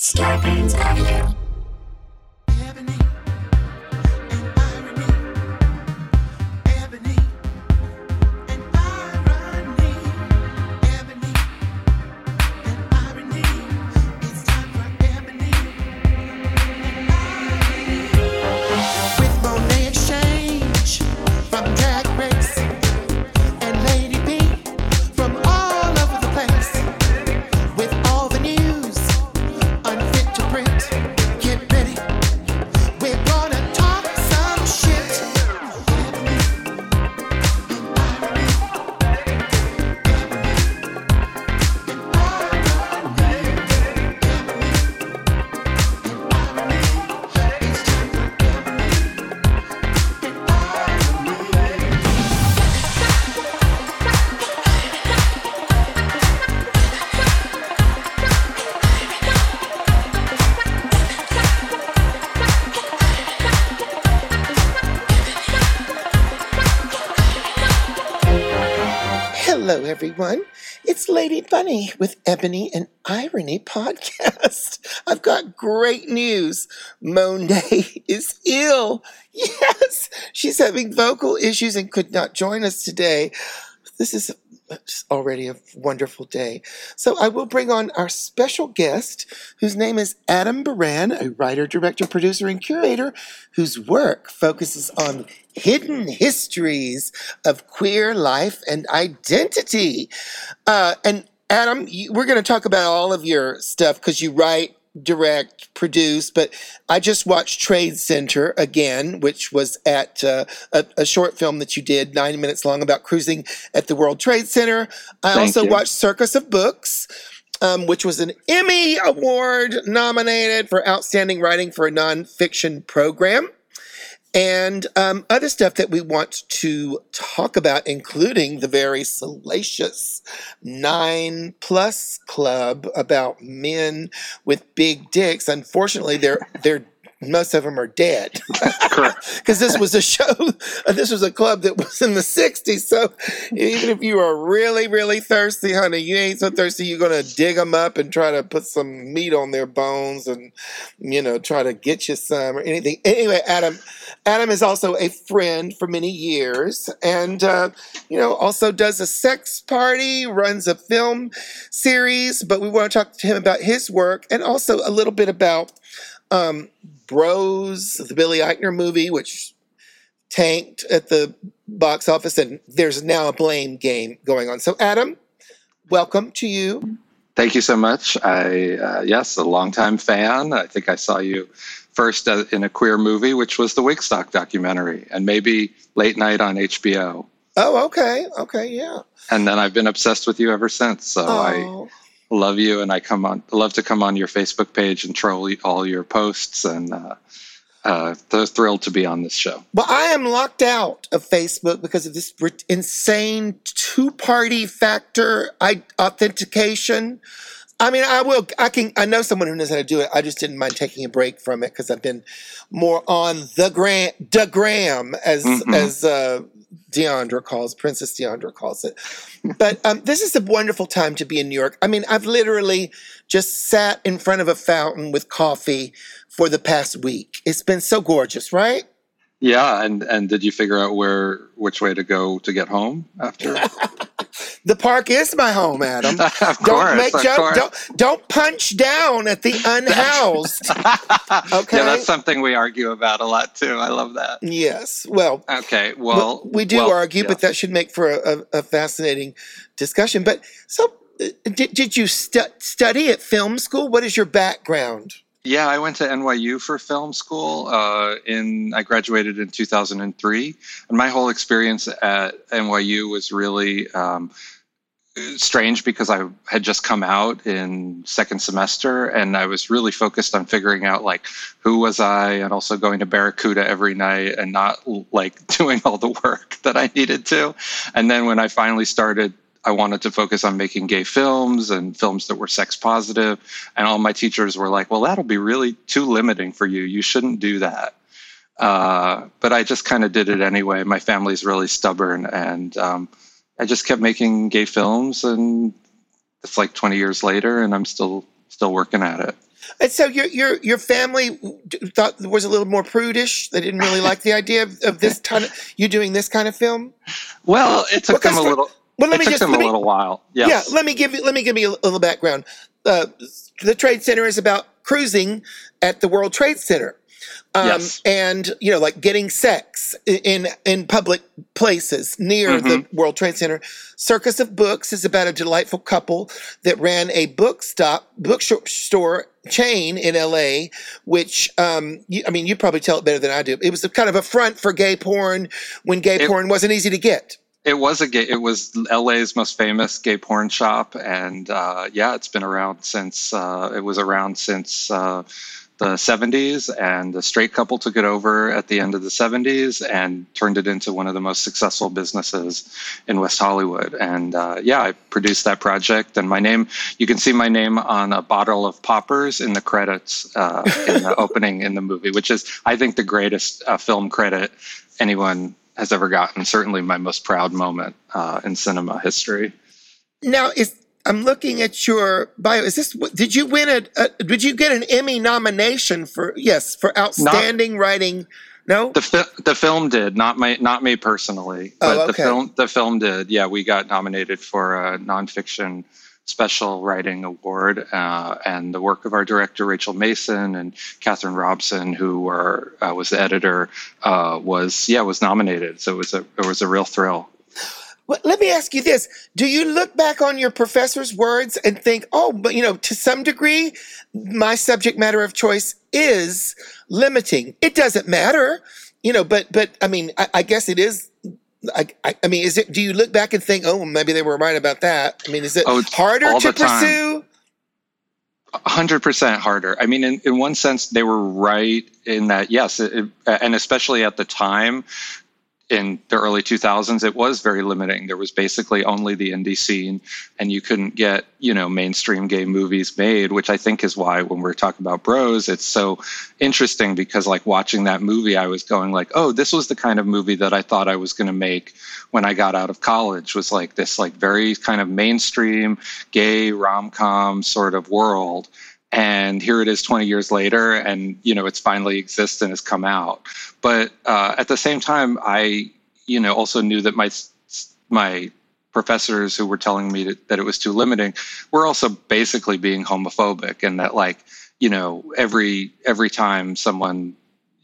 Scarpins Avenue. Everyone. It's Lady Bunny with Ebony and Irony podcast. I've got great news. Monet is ill. Yes, she's having vocal issues and could not join us today. This is already a wonderful day. So I will bring on our special guest, whose name is Adam Baran, a writer, director, producer, and curator whose work focuses on hidden histories of queer life and identity. Uh, and Adam, you, we're going to talk about all of your stuff because you write, direct, produce. But I just watched Trade Center again, which was at uh, a, a short film that you did, nine minutes long, about cruising at the World Trade Center. I Thank also you. watched Circus of Books. Um, which was an Emmy Award nominated for Outstanding Writing for a Nonfiction Program and um, other stuff that we want to talk about, including the very salacious Nine Plus Club about men with big dicks. Unfortunately, they're they're most of them are dead Correct. because this was a show, uh, this was a club that was in the '60s. So even if you are really, really thirsty, honey, you ain't so thirsty, you're gonna dig them up and try to put some meat on their bones and you know try to get you some or anything. Anyway, Adam, Adam is also a friend for many years, and uh, you know also does a sex party, runs a film series. But we want to talk to him about his work and also a little bit about um, Bros, the Billy Eichner movie, which tanked at the box office, and there's now a blame game going on. So, Adam, welcome to you. Thank you so much. I uh, yes, a longtime fan. I think I saw you first uh, in a queer movie, which was the Wigstock documentary, and maybe late night on HBO. Oh, okay, okay, yeah. And then I've been obsessed with you ever since. So I Oh, love you, and I come on love to come on your Facebook page and troll all your posts, and uh, uh, th- thrilled to be on this show. well, I am locked out of Facebook because of this insane two-party factor I- authentication. I mean, I will. I can. I know someone who knows how to do it. I just didn't mind taking a break from it because I've been more on the gram, the gram, as Mhm. as uh, Deandra calls Princess Deandra calls it. But um, this is a wonderful time to be in New York. I mean, I've literally just sat in front of a fountain with coffee for the past week. It's been so gorgeous, right? Yeah, and and did you figure out where which way to go to get home after? The park is my home, Adam. of Don't course, make of course. Don't don't punch down at the unhoused. Okay. Yeah, that's something we argue about a lot too. I love that. yes. Well, Okay, well, we, we do well, argue, yeah. but that should make for a, a, a fascinating discussion. But so, uh, did, did you stu- study at film school? What is your background? Yeah, I went to NYU for film school. Uh, in I graduated in 2003, and my whole experience at NYU was really um, strange because I had just come out in second semester, and I was really focused on figuring out like who was I, and also going to Barracuda every night, and not like doing all the work that I needed to. And then when I finally started I wanted to focus on making gay films and films that were sex positive. And all my teachers were like, well, that'll be really too limiting for you. You shouldn't do that. Uh, but I just kind of did it anyway. My family's really stubborn. And um, I just kept making gay films. And it's like 20 years later, and I'm still still working at it. And so your your your family thought was a little more prudish. They didn't really like the idea of, of this kind of you doing this kind of film. Well, it took them a little. Well, let it me took just, them a me, little while. Yes. Yeah, let me give you let me give you a little background. Uh, the Trade Center is about cruising at the World Trade Center. Um, yes. and you know like getting sex in in public places near mm-hmm. the World Trade Center. Circus of Books is about a delightful couple that ran a book stop bookstore chain in LA, which um, you, I mean you probably tell it better than I do. It was a kind of a front for gay porn when gay it, porn wasn't easy to get. It was a gay. It was LA's most famous gay porn shop, and uh, yeah, it's been around since. Uh, it was around since uh, the 70s, and the straight couple took it over at the end of the 70s and turned it into one of the most successful businesses in West Hollywood. And uh, yeah, I produced that project, and my name. You can see my name on a bottle of poppers in the credits uh, in the opening in the movie, which is, I think, the greatest uh, film credit anyone has ever gotten. Certainly, my most proud moment uh, in cinema history. Now, is I'm looking at your bio. Is this? Did you win a? a did you get an Emmy nomination for? Yes, for outstanding not, writing. No, the fi- the film did not my not me personally, oh, but oh, okay. the film the film did. Yeah, we got nominated for a nonfiction special writing award, uh, and the work of our director Rachel Mason and Catherine Robson, who were uh, was the editor, uh, was yeah was nominated. So it was a it was a real thrill. Well, let me ask you this: Do you look back on your professor's words and think, "Oh, but you know, to some degree, my subject matter of choice is limiting. It doesn't matter, you know." But but I mean, I, I guess it is I, I, I, mean, is it? Do you look back and think, oh, maybe they were right about that? I mean, is it oh, harder to pursue? hundred percent harder. I mean, in, in one sense, they were right in that, yes, it, and especially at the time, in the early 2000s it was very limiting. There was basically only the indie scene and you couldn't get you know mainstream gay movies made which i think is why when we're talking about bros it's so interesting because like watching that movie i was going like oh this was the kind of movie that i thought i was going to make when i got out of college was like this like very kind of mainstream gay rom-com sort of world and here it is 20 years later and you know it's finally exists and has come out. But uh, at the same time i you know also knew that my my professors who were telling me that it was too limiting were also basically being homophobic and that like you know every every time someone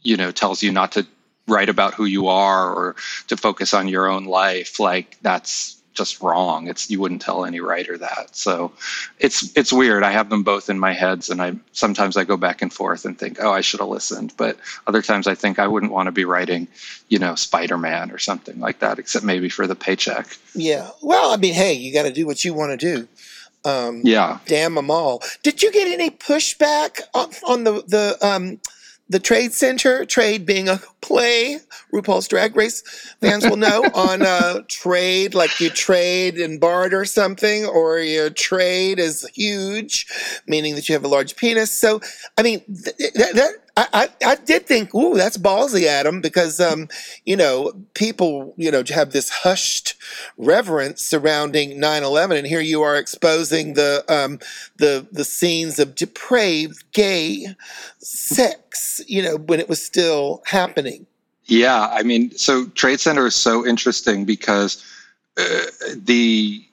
you know tells you not to write about who you are or to focus on your own life like that's just wrong. It's you wouldn't tell any writer that. So it's it's weird. I have them both in my heads, and I sometimes I go back and forth and think, oh, I should have listened. But other times I think I wouldn't want to be writing, you know, Spider Man or something like that, except maybe for the paycheck. Yeah. Well, I mean, hey, you got to do what you want to do. Um, yeah. Damn them all. Did you get any pushback on, on the the um, the Trade Center, Trade being a play, RuPaul's Drag Race fans will know on uh, trade, like you trade and barter something, or your trade is huge, meaning that you have a large penis. So, I mean, th- that I, I, I did think, ooh, that's ballsy, Adam, because um, you know, people, you know, have this hushed reverence surrounding 9-11, and here you are exposing the um, the the scenes of depraved gay sex, you know, when it was still happening. Yeah, I mean, so Trade Center is so interesting because uh, the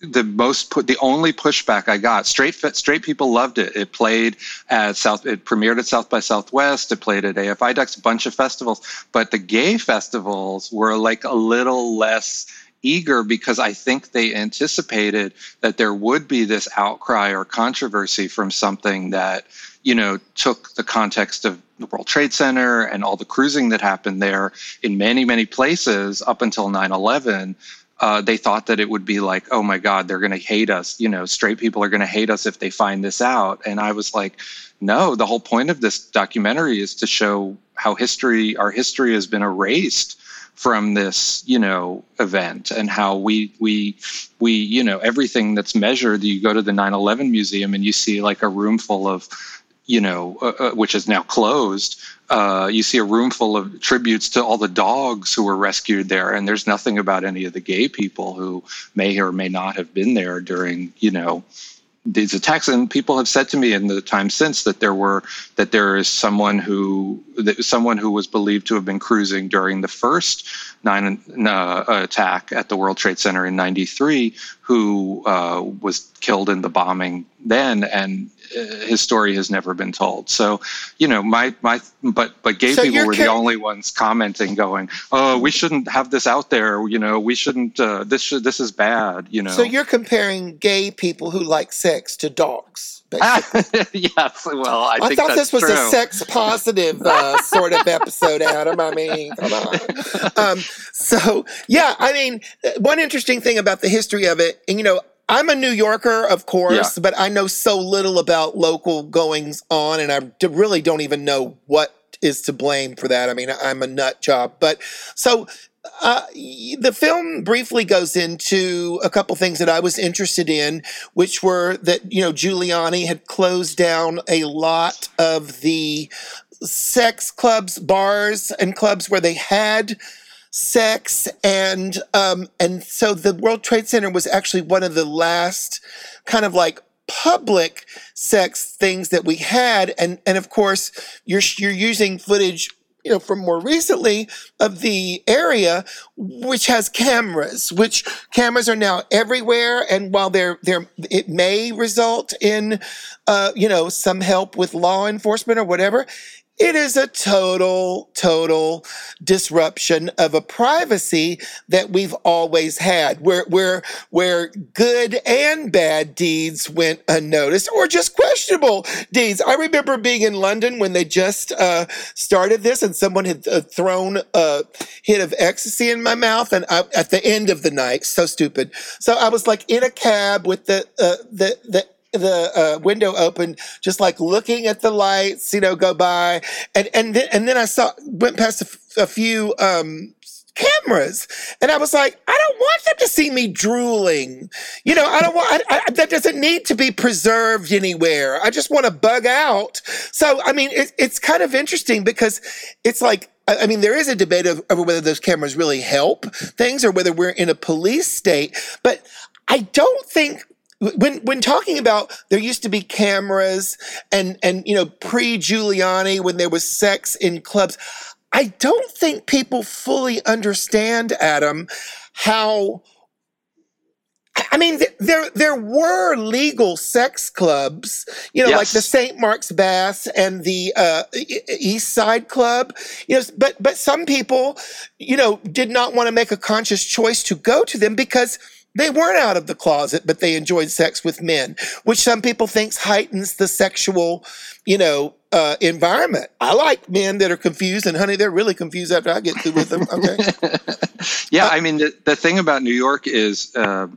the most put the only pushback I got straight straight people loved it. It played at South it premiered at South by Southwest. It played at AFI Docs, a bunch of festivals, but the gay festivals were like a little less eager because I think they anticipated that there would be this outcry or controversy from something that you know took the context of the World Trade Center and all the cruising that happened there in many many places up until 9/11 uh, they thought that it would be like, oh my God, they're going to hate us. You know, straight people are going to hate us if they find this out. And I was like, no, the whole point of this documentary is to show how history, our history has been erased from this, you know, event and how we, we, we, you know, everything that's measured, you go to the 9 11 museum and you see like a room full of, you know, uh, uh, which is now closed, uh, you see a room full of tributes to all the dogs who were rescued there, and there's nothing about any of the gay people who may or may not have been there during, you know, these attacks. And people have said to me in the time since that there were that there is someone who someone who was believed to have been cruising during the first nine uh, attack at the World Trade Center in '93 who uh, was killed in the bombing then, and uh, his story has never been told. So, you know, my my but but gay so people were the only ones commenting, going, "Oh, we shouldn't have this out there. You know, we shouldn't. Uh, this should this is bad. You know." So you're comparing gay people who like sex to dogs. yes, well, I, I thought this was true. a sex positive uh, sort of episode, Adam. I mean, come on. Um, so, yeah, I mean, one interesting thing about the history of it, and you know, I'm a New Yorker, of course, yeah. but I know so little about local goings on, and I really don't even know what is to blame for that. I mean, I'm a nut job. But so uh, the film briefly goes into a couple things that I was interested in, which were that, you know, Giuliani had closed down a lot of the sex clubs, bars, and clubs where they had sex and um and so the World Trade Center was actually one of the last kind of like public sex things that we had and and of course you're you're using footage you know, from more recently of the area, which has cameras, which cameras are now everywhere. And while they're, they're, it may result in, uh, you know, some help with law enforcement or whatever, it is a total, total disruption of a privacy that we've always had, where where where good and bad deeds went unnoticed, or just questionable deeds. I remember being in London when they just uh, started this, and someone had uh, thrown a hit of ecstasy in my mouth, and I, at the end of the night, so stupid. So I was like in a cab with the uh, the the the uh, window open, just like looking at the lights, you know, go by, and and then and then I saw went past a, few um, cameras, and I was like, I don't want them to see me drooling. You know, I don't want I, I, that doesn't need to be preserved anywhere. I just want to bug out. So I mean, it, it's kind of interesting because it's like I mean, there is a debate of, over whether those cameras really help things or whether we're in a police state. But I don't think when when talking about there used to be cameras and and you know pre Giuliani when there was sex in clubs, I don't think people fully understand Adam how. I mean, there there were legal sex clubs, you know, yes. like the St. Mark's Baths and the uh, East Side Club. You know, but but some people, you know, did not want to make a conscious choice to go to them because they weren't out of the closet, but they enjoyed sex with men, which some people thinks heightens the sexual, you know, uh, environment. I like men that are confused, and honey, they're really confused after I get through with them. Okay. yeah, I mean, the, the thing about New York is uh,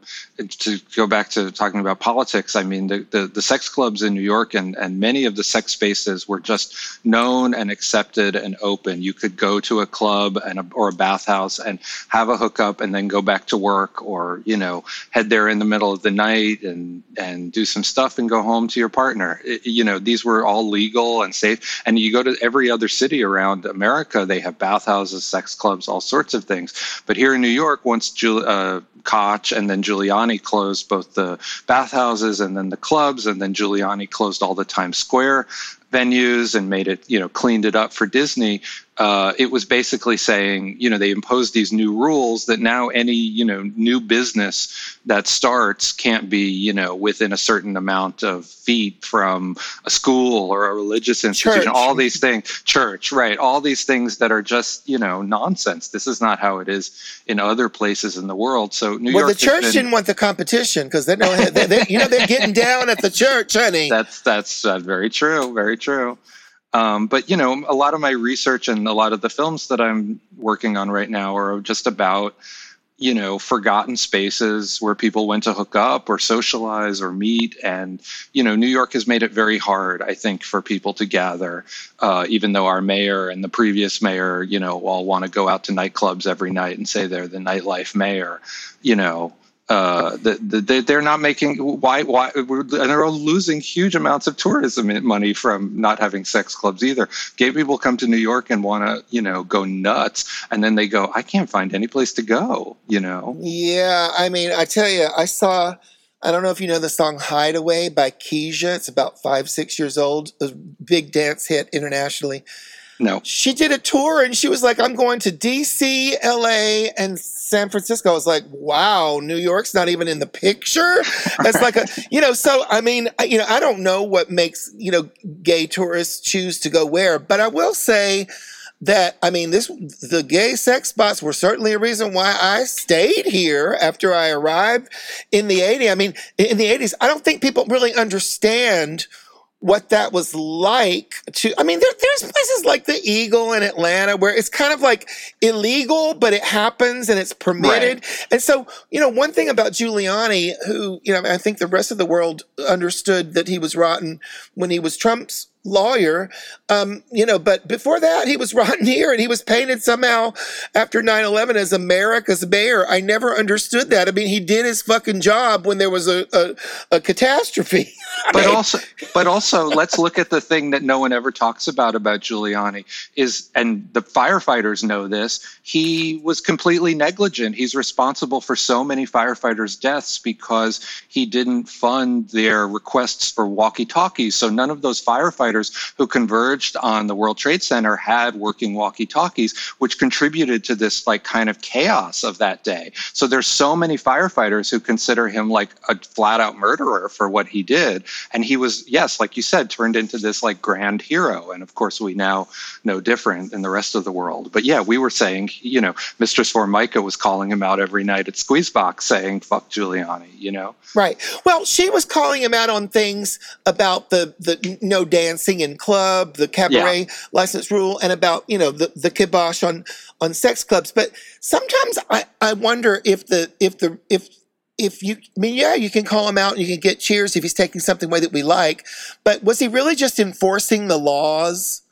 to go back to talking about politics. I mean, the, the, the sex clubs in New York and and many of the sex spaces were just known and accepted and open. You could go to a club and a, or a bathhouse and have a hookup, and then go back to work, or you know, head there in the middle of the night and and do some stuff and go home to your partner. It, you know, these were all legal and safe. And you go to every other city around America, they have bathhouses, sex clubs, all sorts of things. But here in New York, once Jul- uh, Koch and then Giuliani closed both the bathhouses and then the clubs, and then Giuliani closed all the Times Square venues and made it, you know, cleaned it up for Disney uh, it was basically saying, you know, they imposed these new rules that now any, you know, new business that starts can't be, you know, within a certain amount of feet from a school or a religious institution. Church. All these things, church, right? All these things that are just, you know, nonsense. This is not how it is in other places in the world. So New well, York. Well, the church been, didn't want the competition because they know, they, they, you know, they're getting down at the church, honey. That's that's uh, very true. Very true. Um, but you know, a lot of my research and a lot of the films that I'm working on right now are just about you know forgotten spaces where people went to hook up or socialize or meet and you know new york has made it very hard i think for people to gather uh, even though our mayor and the previous mayor you know all want to go out to nightclubs every night and say they're the nightlife mayor you know uh, the, the, they're not making why why and they're all losing huge amounts of tourism money from not having sex clubs either. Gay people come to New York and want to you know go nuts, and then they go, I can't find any place to go. You know. Yeah, I mean, I tell you, I saw I don't know if you know the song Hideaway by Kiesza. It's about five, six years old. A big dance hit internationally. No. She did a tour and she was like, I'm going to DC, LA, and San Francisco. I was like, wow, New York's not even in the picture. It's like a, you know, so I mean, you know, I don't know what makes, you know, gay tourists choose to go where, but I will say, that I mean this the gay sex spots were certainly a reason why I stayed here after I arrived in the 80s. I mean in the 80s I don't think people really understand what that was like to i mean there, there's places like the eagle in atlanta where it's kind of like illegal but it happens and it's permitted right. and so you know one thing about giuliani who you know i think the rest of the world understood that he was rotten when he was trump's lawyer. Um, you know, but before that, he was rotten here and he was painted somehow after 9 11 as America's mayor. I never understood that. I mean, he did his fucking job when there was a, a, a catastrophe. but mean, also, but also, let's look at the thing that no one ever talks about about Giuliani is, and the firefighters know this. He was completely negligent. He's responsible for so many firefighters' deaths because he didn't fund their requests for walkie-talkies. So none of those firefighters firefighters who converged on the World Trade Center had working walkie-talkies, which contributed to this like kind of chaos of that day. So there's so many firefighters who consider him like a flat out murderer for what he did. And he was, yes, like you said, turned into this like grand hero. And of course, we now know different in the rest of the world. But yeah, we were saying, you know, Mistress Formika was calling him out every night at Squeezebox saying, fuck Giuliani, you know? Right. Well, she was calling him out on things about the, the no dancing in club, the cabaret yeah. license rule, and about you know the, the kibosh on on sex clubs. But sometimes I, I wonder if the if the if if you I mean yeah you can call him out and you can get cheers if he's taking something away that we like, but was he really just enforcing the laws?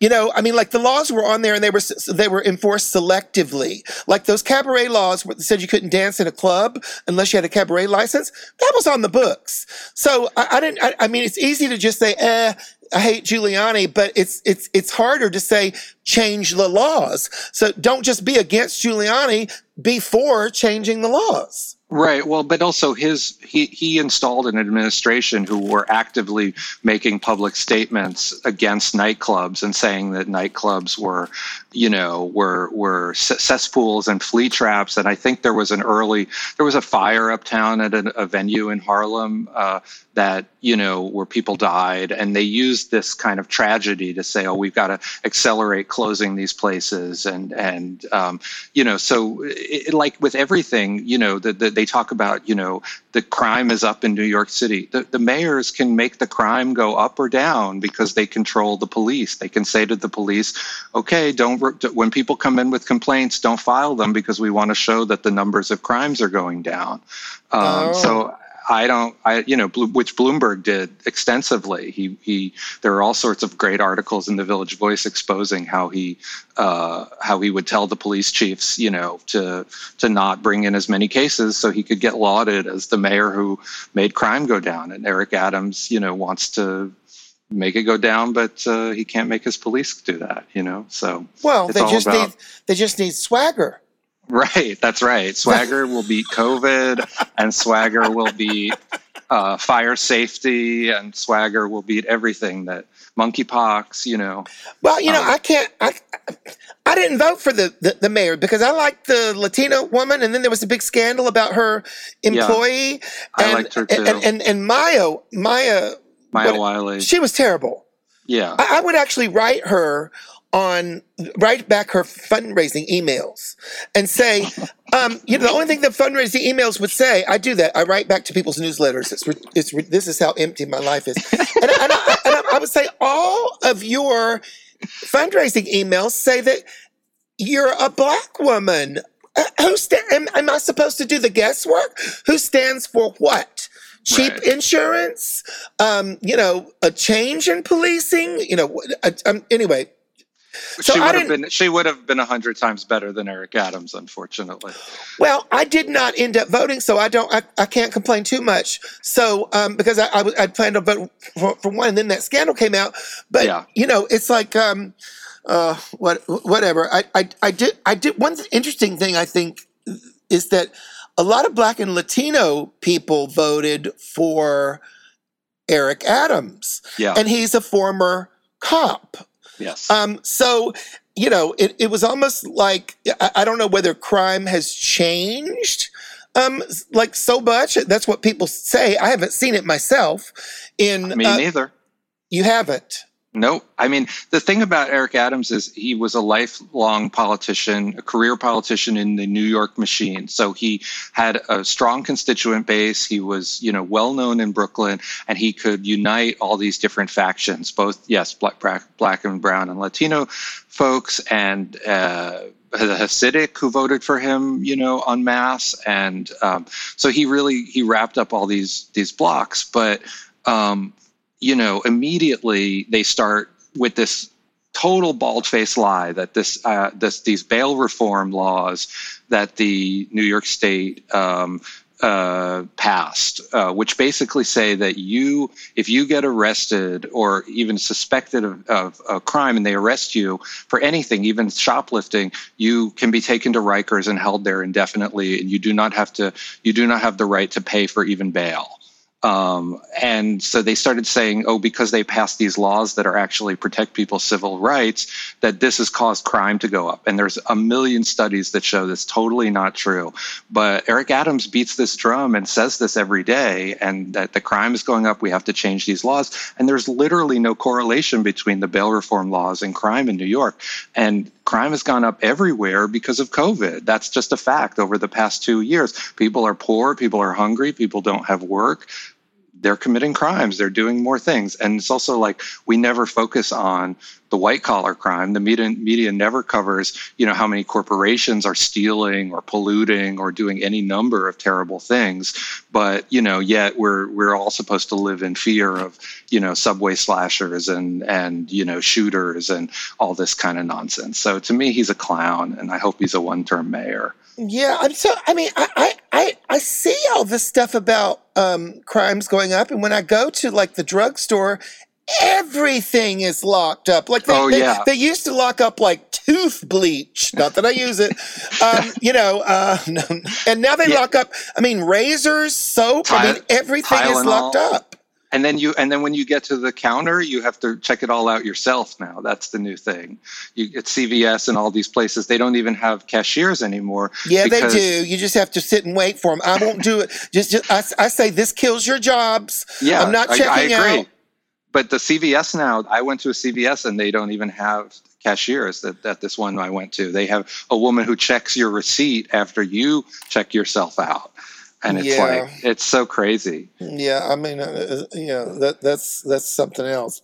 You know, I mean, like the laws were on there and they were they were enforced selectively. Like those cabaret laws that said you couldn't dance in a club unless you had a cabaret license. That was on the books. So I, I didn't. I, I, mean, it's easy to just say, "eh, I hate Giuliani," but it's it's it's harder to say change the laws. So don't just be against Giuliani. before changing the laws. Right. Well, but also his he he installed an administration who were actively making public statements against nightclubs and saying that nightclubs were, you know, were were cesspools and flea traps. And I think there was an early there was a fire uptown at a, a venue in Harlem uh, that you know where people died, and they used this kind of tragedy to say, oh, we've got to accelerate closing these places, and and um, you know, so it, like with everything, you know, that the, they talk about, you know, the crime is up in New York City. The, the mayors can make the crime go up or down because they control the police. They can say to the police, okay, don't, when people come in with complaints, don't file them because we want to show that the numbers of crimes are going down. Um, oh. So I don't, I you know, which Bloomberg did extensively. He he. There are all sorts of great articles in the Village Voice exposing how he uh, how he would tell the police chiefs, you know, to to not bring in as many cases so he could get lauded as the mayor who made crime go down. And Eric Adams, you know, wants to make it go down, but uh, he can't make his police do that. You know, so well, they just about, need they just need swagger. Right, that's right. Swagger will beat COVID, and Swagger will beat uh, fire safety, and Swagger will beat everything that monkeypox. You know. Well, you know, um, I can't. I, I didn't vote for the, the, the mayor because I liked the Latina woman, and then there was a big scandal about her employee. Yeah, I and, liked her too. And, and, and Maya, Maya, Maya what, Wiley. She was terrible. Yeah, I, I would actually write her on write back her fundraising emails and say, um, you know, the only thing the fundraising emails would say, I do that. I write back to people's newsletters. It's, it's this is how empty my life is, and, and, I, and I would say all of your fundraising emails say that you're a black woman. Uh, who sta- am, am I supposed to do the guesswork? Who stands for what? cheap right. insurance, um, you know, a change in policing, you know, uh, um, anyway, so she would have been she would have been a hundred times better than Eric Adams, unfortunately. Well, I did not end up voting, so I don't I, I can't complain too much. So um, because I, I I planned to vote for, for, one, and then that scandal came out. But yeah. you know, it's like um, uh, what whatever. I, I I did I did one interesting thing I think is that a lot of black and Latino people voted for Eric Adams. Yeah. And he's a former cop. Yes. Um, so, you know, it, it was almost like I, I don't know whether crime has changed um, like so much. That's what people say. I haven't seen it myself. In Me uh, neither. you haven't. No, I mean the thing about Eric Adams is he was a lifelong politician, a career politician in the New York machine. So he had a strong constituent base. He was, you know, well known in Brooklyn, and he could unite all these different factions, both yes, black, black, black and brown and Latino folks, and uh, the Hasidic who voted for him, you know, en masse, and um, so he really he wrapped up all these these blocks, but. Um, you know, immediately they start with this total bald-faced lie that this, uh, this these bail reform laws that the New York State um, uh, passed, uh, which basically say that you, if you get arrested or even suspected of, of a crime and they arrest you for anything, even shoplifting, you can be taken to Rikers and held there indefinitely, and you do not have to, you do not have the right to pay for even bail. Um, and so they started saying, oh, because they passed these laws that are actually protect people's civil rights, that this has caused crime to go up. And there's a million studies that show this totally not true. But Eric Adams beats this drum and says this every day, and that the crime is going up. We have to change these laws. And there's literally no correlation between the bail reform laws and crime in New York. And crime has gone up everywhere because of COVID. That's just a fact over the past two years. People are poor, people are hungry, people don't have work they're committing crimes they're doing more things. And it's also like we never focus on the white collar crime. The media, media never covers you know how many corporations are stealing or polluting or doing any number of terrible things. But you know yet we're we're all supposed to live in fear of you know subway slashers and and you know shooters and all this kind of nonsense. So to me he's a clown and i hope he's a one term mayor. Yeah, I'm so. I mean, I, I, I, I see all this stuff about um, crimes going up, and when I go to like the drugstore, everything is locked up. Like they, Oh, yeah. they used to lock up like tooth bleach. Not that I use it, um, you know. Uh, no, and now they Yeah. lock up. I mean, razors, soap. I mean, Ty- everything is locked up. And then you and then when you get to the counter you have to check it all out yourself now that's the new thing you at cvs and all these places they don't even have cashiers anymore Yeah, they do. You just have to sit and wait for them. I won't do it. Just, just I, I say this kills your jobs. yeah I'm not I- checking I, agree out. but the cvs now i went to a cvs and they don't even have cashiers that, that this one i went to they have a woman who checks your receipt after you check yourself out and it's Yeah. like it's so crazy Yeah, I mean, uh, uh, you know, that that's that's something else.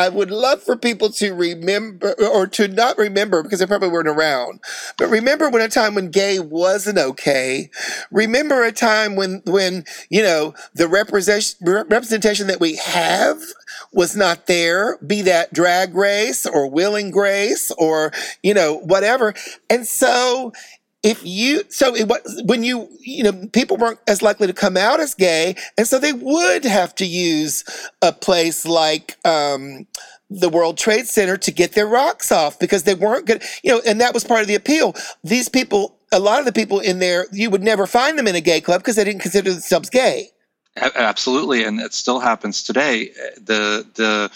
I would love for people to remember or to not remember because they probably weren't around. But remember when a time when gay wasn't okay. Remember a time when when, you know, the representation representation that we have was not there, be that drag race or Will & Grace or, you know, whatever. And so if you so it was when you you know people weren't as likely to come out as gay and so they would have to use a place like um the World Trade Center to get their rocks off because they weren't good you know and that was part of the appeal these people a lot of the people in there you would never find them in a gay club because they didn't consider themselves gay Absolutely, and it still happens today. The the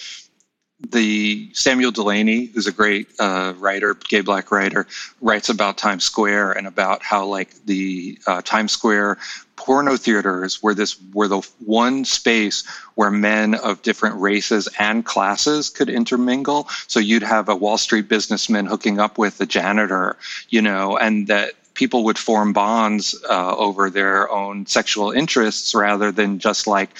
the Samuel Delany, who's a great uh, writer, gay black writer, writes about Times Square and about how like the uh, Times Square porno theaters were this were the one space where men of different races and classes could intermingle. So you'd have a Wall Street businessman hooking up with a janitor, you know, and that people would form bonds uh, over their own sexual interests rather than just like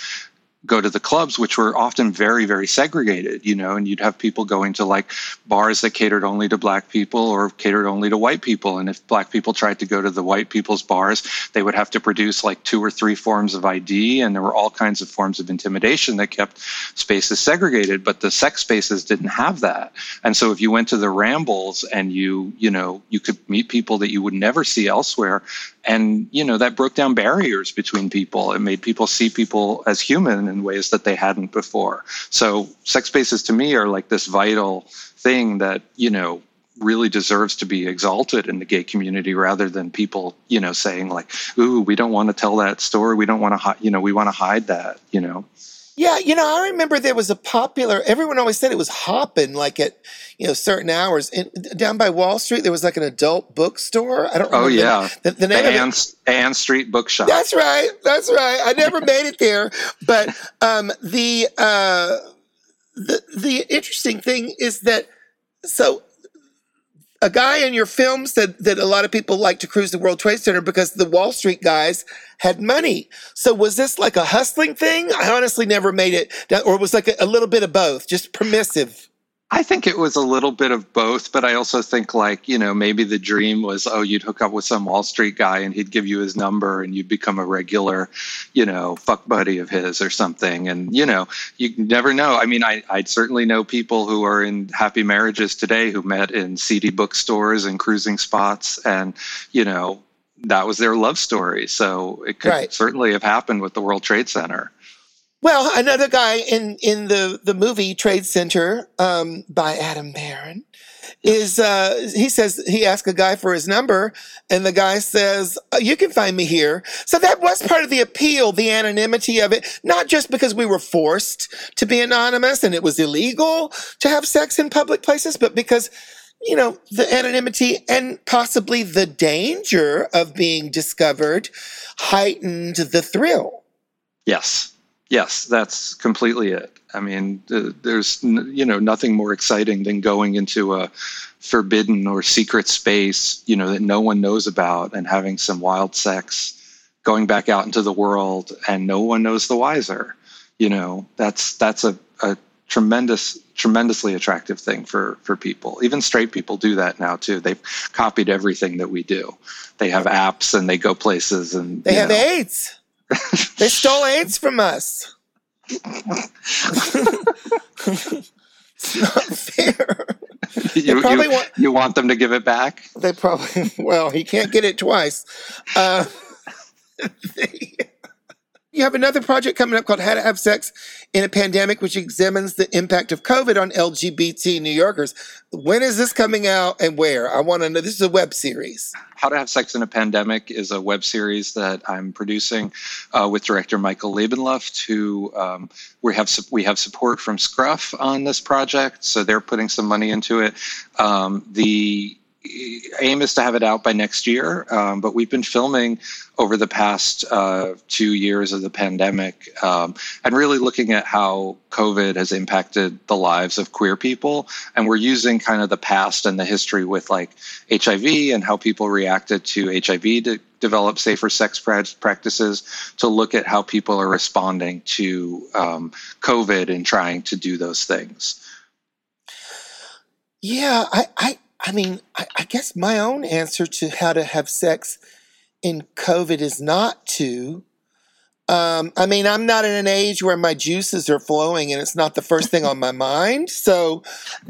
go to the clubs, which were often very, very segregated, you know, and you'd have people going to like bars that catered only to black people or catered only to white people. And if black people tried to go to the white people's bars, they would have to produce like two or three forms of ID. And there were all kinds of forms of intimidation that kept spaces segregated. But the sex spaces didn't have that. And so if you went to the rambles and you, you know, you could meet people that you would never see elsewhere. And, you know, that broke down barriers between people. It made people see people as human in ways that they hadn't before. So sex spaces to me are like this vital thing that, you know, really deserves to be exalted in the gay community rather than people, you know, saying like, "Ooh, we don't want to tell that story. We don't want to, you know, we want to hide that." You know. Yeah, you know, I remember there was a popular. Everyone always said it was hopping, like at you know certain hours. In, down by Wall Street, there was like an adult bookstore. I don't. Remember. Oh yeah, the, the, the name the Ann, Ann Street Bookshop. That's right. That's right. I never made it there, but um, the uh, the the interesting thing is that so a guy in your film said that a lot of people like to cruise the World Trade Center because the Wall Street guys had money. So was this like a hustling thing? I honestly never made it, or was like a, a little bit of both, just permissive. I think it was a little bit of both, but I also think like, you know, maybe the dream was, oh, you'd hook up with some Wall Street guy and he'd give you his number and you'd become a regular, you know, fuck buddy of his or something. And, you know, you never know. I mean, I, I certainly know people who are in happy marriages today who met in seedy bookstores and cruising spots and, you know, that was their love story. So it could right. certainly have happened with the World Trade Center. Well, another guy in in the the movie Trade Center um, by Adam Baran is uh, he says he asked a guy for his number, and the guy says oh, you can find me here. So that was part of the appeal, the anonymity of it, not just because we were forced to be anonymous and it was illegal to have sex in public places, but because you know, the anonymity and possibly the danger of being discovered heightened the thrill. Yes. Yes, that's completely it. I mean, there's you know nothing more exciting than going into a forbidden or secret space, you know, that no one knows about and having some wild sex, going back out into the world and no one knows the wiser. You know, that's that's a, a tremendous tremendously attractive thing for for people even straight people do that now too they've copied everything that we do they have apps and they go places and they have know. aids they stole AIDS from us. it's not fair. You, you, want, you, want, them to give it back? They probably, well, he can't get it twice. Uh, they, you have another project coming up called How to Have Sex in a Pandemic, which examines the impact of COVID on LGBT New Yorkers. When is this coming out and where? I want to know. This is a web series. How to Have Sex in a Pandemic is a web series that I'm producing uh, with director Michael Lebenluft, who um, we have we have support from Scruff on this project, so they're putting some money into it. Um, the aim is to have it out by next year, um, but we've been filming over the past uh, two years of the pandemic um, and really looking at how COVID has impacted the lives of queer people. And we're using kind of the past and the history with like HIV and how people reacted to HIV to develop safer sex practices to look at how people are responding to um, COVID and trying to do those things. Yeah, I, I I mean, I, I guess my own answer to how to have sex in COVID is not to. Um, I mean, I'm not in an age where my juices are flowing and it's not the first thing on my mind. So,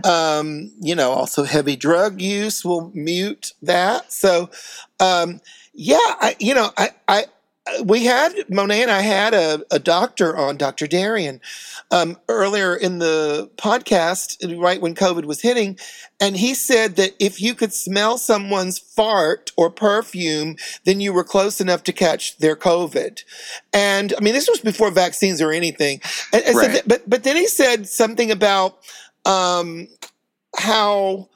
um, you know, also heavy drug use will mute that. So, um, yeah, I, you know, I, I, we had Monet and I had a, a doctor on, Dr. Darian, um, earlier in the podcast, right when COVID was hitting, and he said that if you could smell someone's fart or perfume, then you were close enough to catch their COVID. And I mean, this was before vaccines or anything. And, and right. so th- but but then he said something about um, how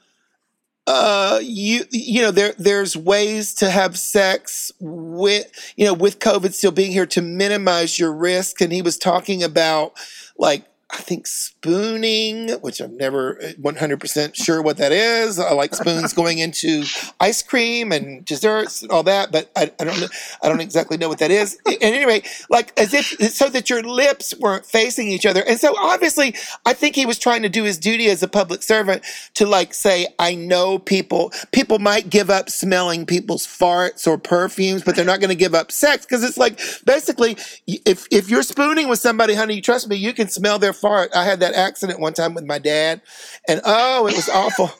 uh, you you know there there's ways to have sex with you know with COVID still being here to minimize your risk, and he was talking about like I think spooning, which I'm never uh, 100% sure what that is. I like spoons going into ice cream and desserts and all that, but I, I don't I don't exactly know what that is. And anyway, like as if so that your lips weren't facing each other. And so obviously, I think he was trying to do his duty as a public servant to like say, I know people, people might give up smelling people's farts or perfumes, but they're not going to give up sex because it's like basically, if if you're spooning with somebody, honey, trust me, you can smell their fart. I had that accident one time with my dad, and oh, it was awful.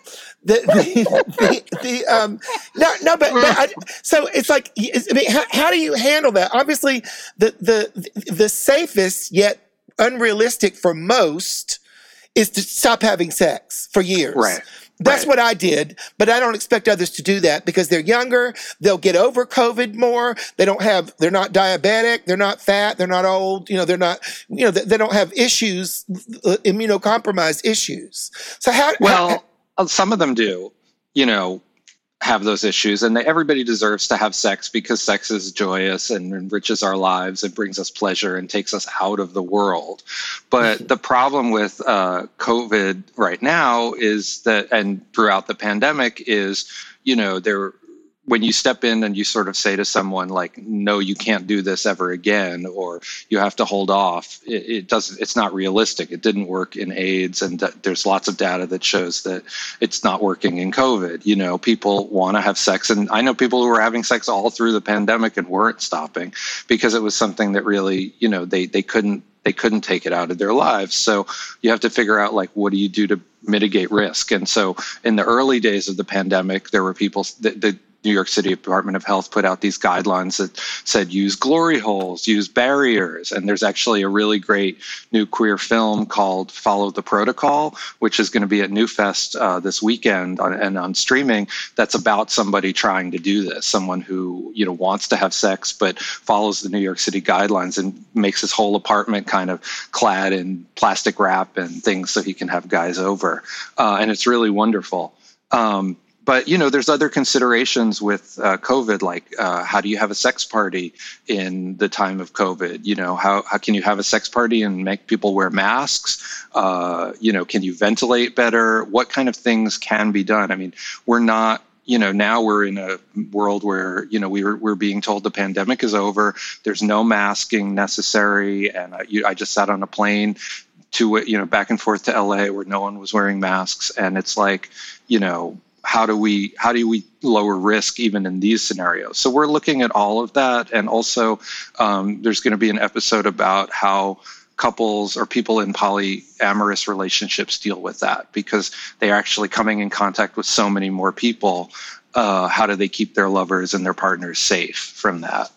The, the, the, the, um no no but, but I, so it's like I mean how, how do you handle that obviously the the the safest yet unrealistic for most is to stop having sex for years right That's Right. what I did, but I don't expect others to do that because they're younger. They'll get over COVID more. They don't have, they're not diabetic. They're not fat. They're not old. You know, they're not, you know, they, they don't have issues, uh, immunocompromised issues. So how, how- Well, uh, some of them do, you know, have those issues, and they, everybody deserves to have sex because sex is joyous and enriches our lives and brings us pleasure and takes us out of the world. But the problem with uh, COVID right now is that, and throughout the pandemic, is you know there when you step in and you sort of say to someone like no you can't do this ever again or you have to hold off it, it doesn't it's not realistic. It didn't work in aids and th- there's lots of data that shows that it's not working in covid. You know people want to have sex and i know people who were having sex all through the pandemic and weren't stopping because it was something that really you know they they couldn't they couldn't take it out of their lives. So you have to figure out like what do you do to mitigate risk? And so in the early days of the pandemic there were people the, the New York City Department of Health put out these guidelines that said use glory holes, use barriers. And there's actually a really great new queer film called Follow the Protocol, which is going to be at Newfest uh, this weekend on, and on streaming. That's about somebody trying to do this, someone who you know wants to have sex but follows the New York City guidelines and makes his whole apartment kind of clad in plastic wrap and things so he can have guys over. Uh, and it's really wonderful. Um, but you know there's other considerations with uh, covid like uh, how do you have a sex party in the time of covid? You know how, how can you have a sex party and make people wear masks? Uh, you know can you ventilate better? What kind of things can be done? I mean we're not you know now we're in a world where you know we were, we're being told the pandemic is over there's no masking necessary and I, you, I just sat on a plane to you know back and forth to LA where no one was wearing masks and it's like you know how do we how do we lower risk even in these scenarios? So we're looking at all of that. And also um, there's going to be an episode about how couples or people in polyamorous relationships deal with that because they're actually coming in contact with so many more people. Uh, how do they keep their lovers and their partners safe from that?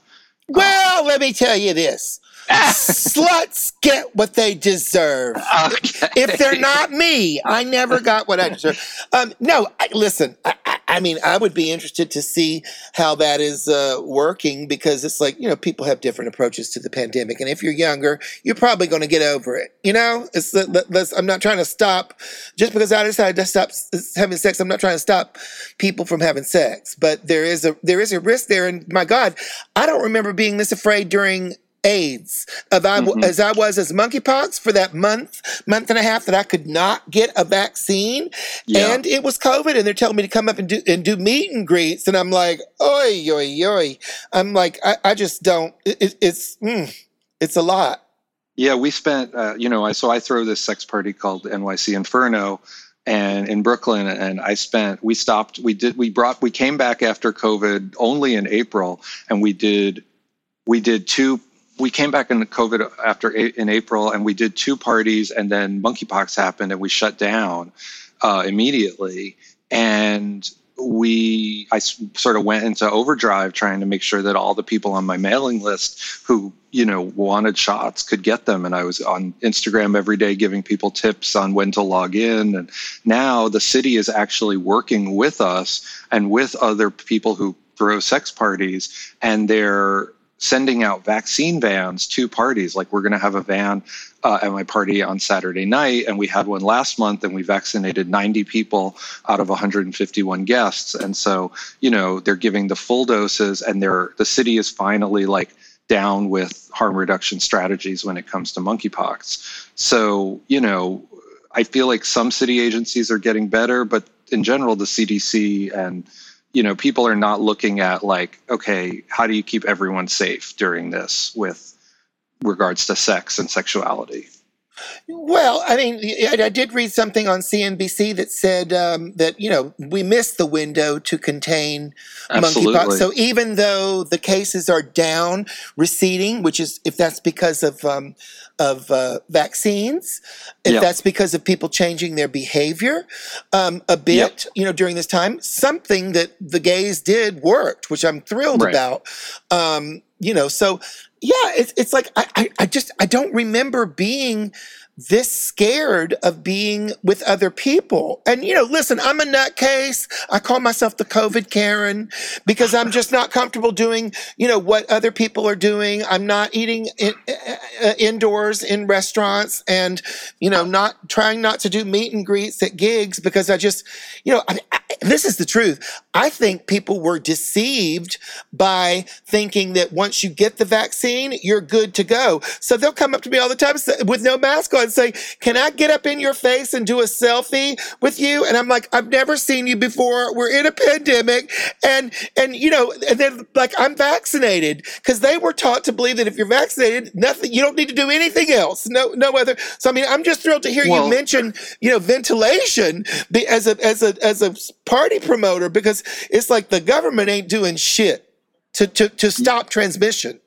Well, let me tell you this. Sluts get what they deserve. okay. if they're not me, I never got what I deserve. Um, no, I, listen. I, I, I mean, I would be interested to see how that is uh, working because it's like you know people have different approaches to the pandemic, and if you're younger, you're probably going to get over it. You know, it's I'm not trying to stop just because I decided to stop having sex. I'm not trying to stop people from having sex, but there is a there is a risk there. And my God, I don't remember being this afraid during AIDS as I, Mhm. as I was as monkeypox for that month, month and a half that I could not get a vaccine. Yeah. And it was COVID, and they're telling me to come up and do and do meet and greets, and I'm like, oi, oi, oi. I'm like, I, I just don't. It, it- it's mm, it's a lot. Yeah, we spent, uh, you know, I so I throw this sex party called NYC Inferno, and in Brooklyn, and I spent. We stopped. We did. We brought. We came back after COVID only in April, and we did. We did two. We came back in the COVID after in April, and we did two parties, and then monkeypox happened, and we shut down uh, immediately. And we, I sort of went into overdrive trying to make sure that all the people on my mailing list who you know wanted shots could get them and i was on instagram every day giving people tips on when to log in and now the city is actually working with us and with other people who throw sex parties and they're sending out vaccine vans to parties like we're going to have a van uh, at my party on saturday night and we had one last month and we vaccinated 90 people out of 151 guests and so you know they're giving the full doses and they're the city is finally like down with harm reduction strategies when it comes to monkeypox. So, you know, I feel like some city agencies are getting better, but in general, the CDC and, you know, people are not looking at like, okay, how do you keep everyone safe during this with regards to sex and sexuality? Well, I mean, I, I did read something on CNBC that said um, that you know we missed the window to contain monkeypox. Absolutely. So even though the cases are down, receding, which is if that's because of um, of uh, vaccines, if Yeah. that's because of people changing their behavior um, a bit, you know, during this time, something that the gays did worked, which I'm thrilled Right. about. You know, so yeah, it's it's like I, I I just I don't remember being this scared of being with other people. And, you know, listen, I'm a nutcase. I call myself the COVID Karen because I'm just not comfortable doing, you know, what other people are doing. I'm not eating in, uh, indoors in restaurants and, you know, not trying not to do meet and greets at gigs because I just, you know, I, I, this is the truth. I think people were deceived by thinking that once you get the vaccine, you're good to go. So they'll come up to me all the time with no mask on and say, Can I get up in your face and do a selfie with you? And I'm like, I've never seen you before. We're in a pandemic. And, and, you know, and then like, I'm vaccinated because they were taught to believe that if you're vaccinated, nothing, you don't need to do anything else. No, no other. So, I mean, I'm just thrilled to hear well, you mention, you know, ventilation as a, as a, as a party promoter because it's like the government ain't doing shit to, to, to stop transmission.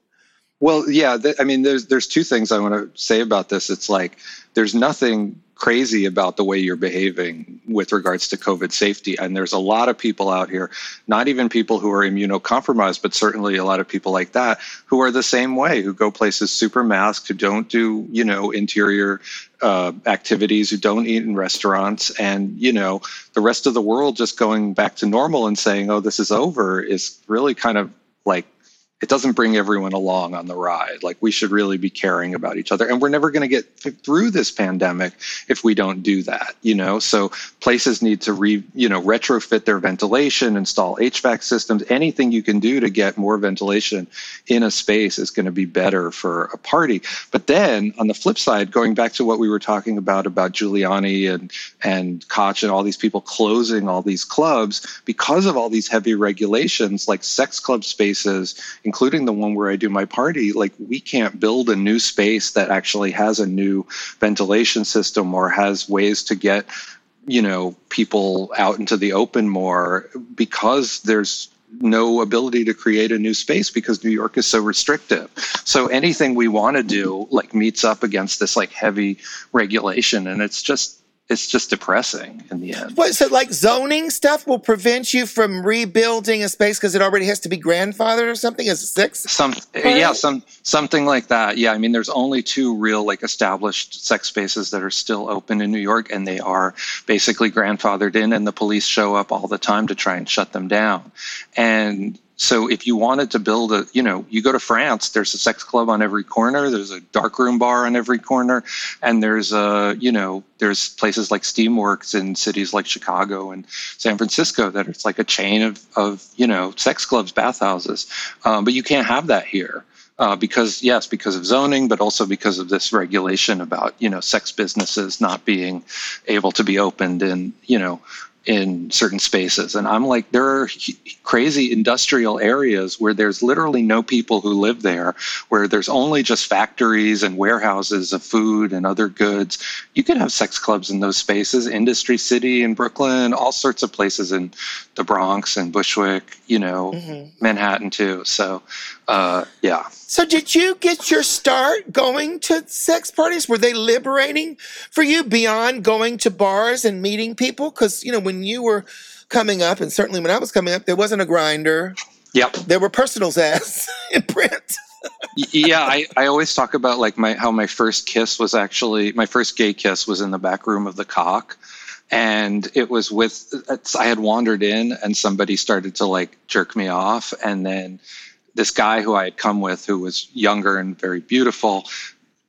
Well, yeah, th- I mean, there's there's two things I want to say about this. It's like there's nothing crazy about the way you're behaving with regards to COVID safety, and there's a lot of people out here, not even people who are immunocompromised, but certainly a lot of people like that who are the same way, who go places super masked, who don't do you know interior uh, activities, who don't eat in restaurants, and you know the rest of the world just going back to normal and saying, "Oh, this is over," is really kind of like it doesn't bring everyone along on the ride. Like we should really be caring about each other. And we're never going to get through this pandemic if we don't do that, you know? So places need to re, you know, retrofit their ventilation, install HVAC systems, anything you can do to get more ventilation in a space is going to be better for a party. But then on the flip side, going back to what we were talking about, about Giuliani and, and Koch and all these people closing all these clubs because of all these heavy regulations like sex club spaces, including the one where I do my party, like we can't build a new space that actually has a new ventilation system or has ways to get you know people out into the open more because there's no ability to create a new space because New York is so restrictive. So anything we want to do like meets up against this like heavy regulation and it's just it's just depressing in the end. What so like zoning stuff will prevent you from rebuilding a space because it already has to be grandfathered or something as a six? Some yeah, some something like that. Yeah, I mean there's only two real like established sex spaces that are still open in New York and they are basically grandfathered in and the police show up all the time to try and shut them down. And so if you wanted to build a, you know, you go to France, there's a sex club on every corner, there's a darkroom bar on every corner, and there's a, you know, there's places like Steamworks in cities like Chicago and San Francisco that it's like a chain of, of you know, sex clubs, bathhouses. Um, but you can't have that here. Uh, because yes, because of zoning, but also because of this regulation about you know sex businesses not being able to be opened in you know in certain spaces. And I'm like, there are crazy industrial areas where there's literally no people who live there, where there's only just factories and warehouses of food and other goods. You could have sex clubs in those spaces, Industry City in Brooklyn, all sorts of places in the Bronx and Bushwick, you know, mm-hmm. Manhattan too. So, uh, yeah. So, did you get your start going to sex parties? Were they liberating for you beyond going to bars and meeting people? Because, you know, when you were coming up, and certainly when I was coming up, there wasn't a Grindr. Yep. There were personals ads in print. yeah, I, I always talk about like my how my first kiss was actually my first gay kiss was in the back room of the cock and it was with i had wandered in and somebody started to like jerk me off and then this guy who I had come with, who was younger and very beautiful,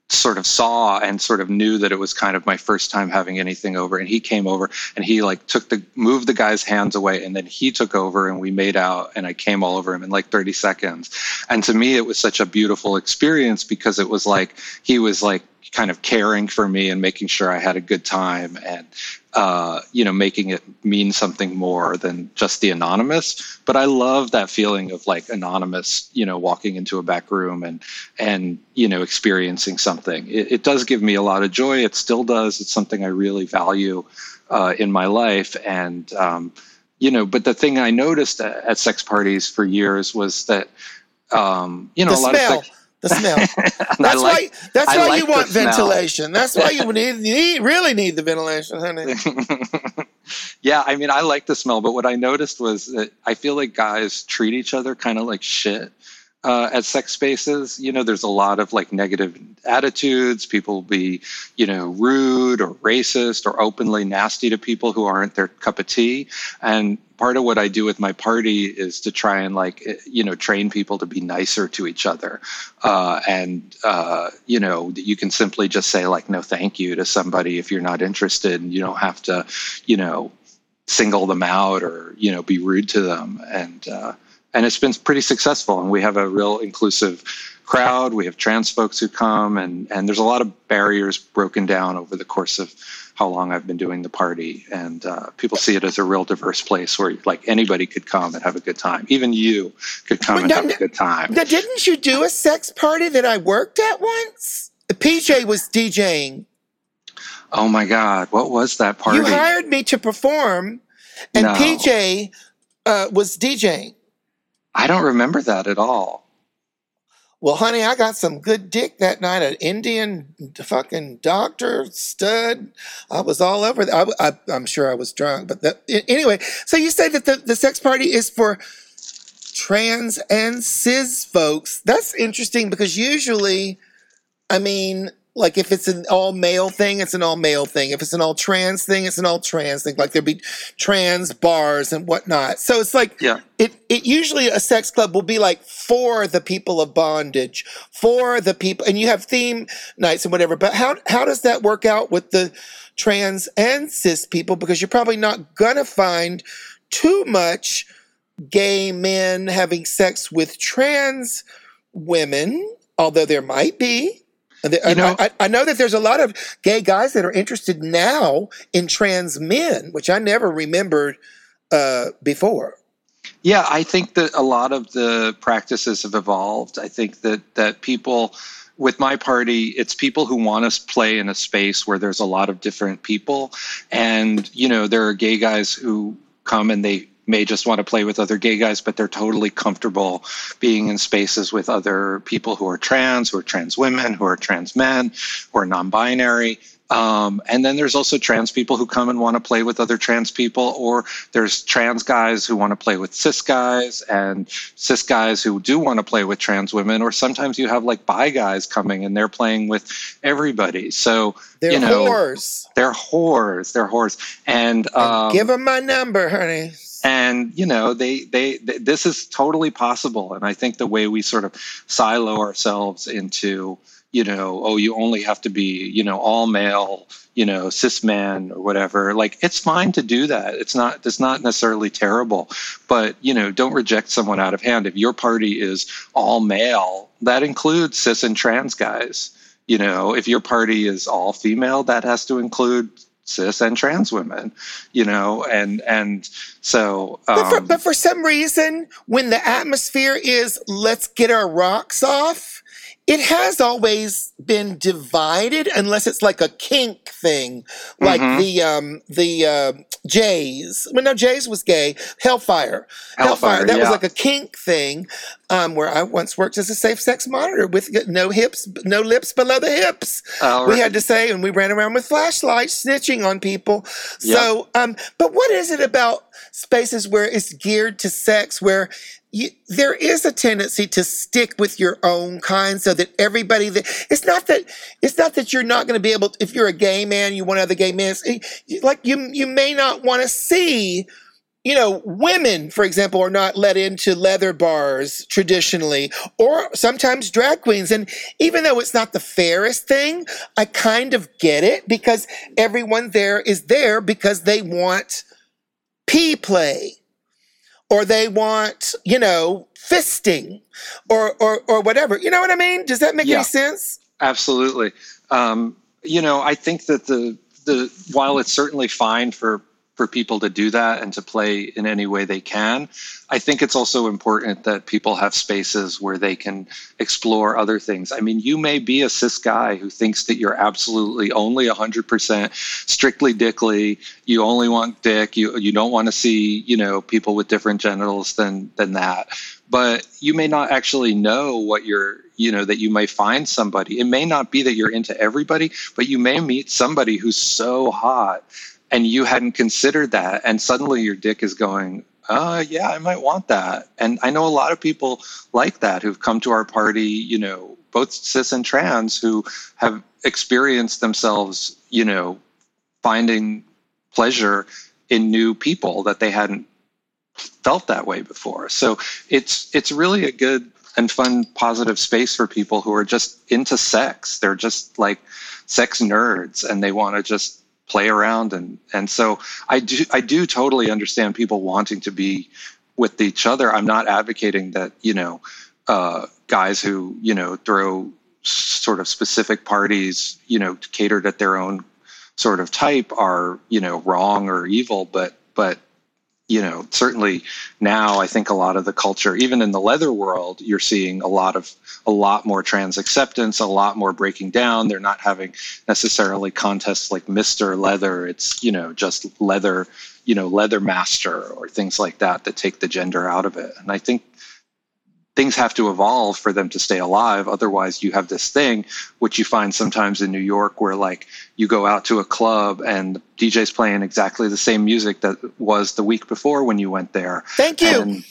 sort of saw and sort of knew that it was kind of my first time having anything over. And he came over and he like took the moved the guy's hands away and then he took over and we made out and I came all over him in like 30 seconds. And to me it was such a beautiful experience because it was like he was like kind of caring for me and making sure I had a good time. And uh, you know making it mean something more than just the anonymous. But I love that feeling of like anonymous you know walking into a back room and and you know experiencing something. It, it does give me a lot of joy. It still does. It's something I really value uh, in my life. And um, you know but the thing I noticed at, at sex parties for years was that um, you know the a lot smell. of sex, the smell. That's like, why. That's I why like you want ventilation. That's why you need, need really need the ventilation, honey. yeah, I mean, I like the smell, but what I noticed was that I feel like guys treat each other kind of like shit. uh, at sex spaces. You know, there's a lot of like negative attitudes. People will be, you know, rude or racist or openly nasty to people who aren't their cup of tea. And part of what I do with my party is to try and like, eh, you know, train people to be nicer to each other. Uh, and, uh, you know, you can simply just say like, no, thank you to somebody if you're not interested and you don't have to, you know, single them out or, you know, be rude to them. And, uh, and it's been pretty successful. And we have a real inclusive crowd. We have trans folks who come, and and there's a lot of barriers broken down over the course of how long I've been doing the party. And uh, people see it as a real diverse place where like anybody could come and have a good time. Even you could come and now, have a good time. Now, didn't you do a sex party that I worked at once? PJ was DJing. Oh my God, what was that party? You hired me to perform, and No. PJ uh, was DJing. I don't remember that at all. Well, honey, I got some good dick that night. An Indian fucking doctor stud. I was all over. The, I, am sure I was drunk, but a- anyway. So you say that the, the sex party is for trans and cis folks. That's interesting because usually, I mean, like if it's an all male thing, it's an all male thing. If it's an all trans thing, it's an all trans thing. Like there'd be trans bars and whatnot. So it's like Yeah. it it usually a sex club will be like for the people of bondage, for the people, and you have theme nights and whatever. But how how does that work out with the trans and cis people? Because you're probably not gonna find too much gay men having sex with trans women, although there might be. You know- I, I, I know that there's a lot of gay guys that are interested now in trans men, which I never remembered uh, before. Yeah, I think that a lot of the practices have evolved. I think that that people with my party, it's people who want to play in a space where there's a lot of different people, and you know there are gay guys who come and they may just want to play with other gay guys, but they're totally comfortable being in spaces with other people who are trans, who are trans women, who are trans men, who are non-binary. Um, and then there's also trans people who come and want to play with other trans people, or there's trans guys who want to play with cis guys, and cis guys who do want to play with trans women, or sometimes you have like bi guys coming and they're playing with everybody. So They're you know whores. they're whores, they're whores, and, And um, give them my number, honey. And you know they, they they this is totally possible. And i think the way we sort of silo ourselves into you know oh you only have to be you know all male you know cis man or whatever like it's fine to do that. It's not it's not necessarily terrible. But you know don't reject someone out of hand. If your party is all male that includes cis and trans guys. You know if your party is all female that has to include cis and trans women you know and and so But for, um, but for some reason, when the atmosphere is let's get our rocks off, it has always been divided unless it's like a kink thing, like Mhm. the um the uh, Jays. Well, no, Jays was gay. Hellfire, Hellfire, That was like a kink thing, um, where I once worked as a safe sex monitor with no hips, no lips below the hips. uh, We had to say, and we ran around with flashlights, snitching on people. Yep. So, um, but what is it about spaces where it's geared to sex, where you, there is a tendency to stick with your own kind, so that everybody that it's not that it's not that you're not going to be able. if you're a gay man, you want other gay men. Eh, like you, you may not want to see you know, women, for example, are not let into leather bars traditionally, or sometimes drag queens. And even though it's not the fairest thing, I kind of get it because everyone there is there because they want pee play or they want, you know, fisting or, or, or whatever. You know what I mean? Does that make Yeah. any sense? Absolutely. Um, you know, I think that the the while it's certainly fine for for people to do that and to play in any way they can, I think it's also important that people have spaces where they can explore other things. I mean, you may be a cis guy who thinks that you're absolutely only 100% strictly dickly. You only want dick. You you don't want to see, you know, people with different genitals than than that. But you may not actually know what you're, you know, that you may find somebody. It may not be that you're into everybody, but you may meet somebody who's so hot and you hadn't considered that and suddenly your dick is going uh, yeah, I might want that. And I know a lot of people like that who've come to our party, you know, both cis and trans who have experienced themselves, you know, finding pleasure in new people that they hadn't felt that way before. So it's it's really a good and fun positive space for people who are just into sex. They're just like sex nerds and they want to just play around and and so I do I do totally understand people wanting to be with each other. I'm not advocating that, you know, uh, guys who, you know, throw sort of specific parties, you know, catered at their own sort of type are, you know, wrong or evil, but but you know, certainly now I think a lot of the culture, even in the leather world, you're seeing a lot of a lot more trans acceptance, a lot more breaking down. They're not having necessarily contests like Mr. Leather. It's, you know, just leather, you know, leather master or things like that that take the gender out of it. And I think things have to evolve for them to stay alive. Otherwise, you have this thing, which you find sometimes in New York, where like you go out to a club and DJ's playing exactly the same music that was the week before when you went there. Thank you. And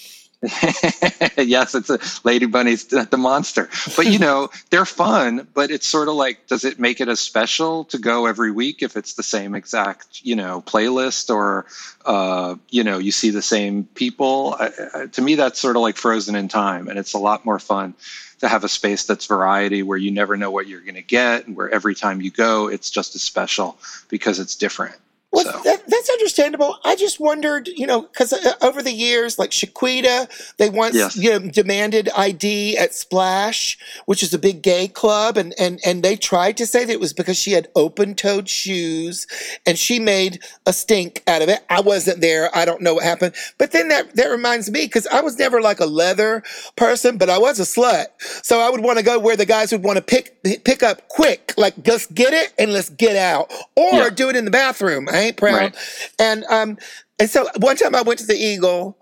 yes, it's a Lady Bunny's the monster. But you know, they're fun, but it's sort of like does it make it as special to go every week if it's the same exact, you know, playlist or uh, you know, you see the same people? I, to me that's sort of like frozen in time and it's a lot more fun to have a space that's variety where you never know what you're going to get and where every time you go it's just as special because it's different. Well, so. that, understandable. I just wondered, you know, because uh, over the years, like Shaquita, they once yes. you know demanded ID at Splash, which is a big gay club, and and and they tried to say that it was because she had open-toed shoes, and she made a stink out of it. I wasn't there. I don't know what happened. But then that that reminds me because I was never like a leather person, but I was a slut, so I would want to go where the guys would want to pick pick up quick, like let's get it and let's get out, or yeah. do it in the bathroom. I ain't proud. Right. And um, and so one time I went to the Eagle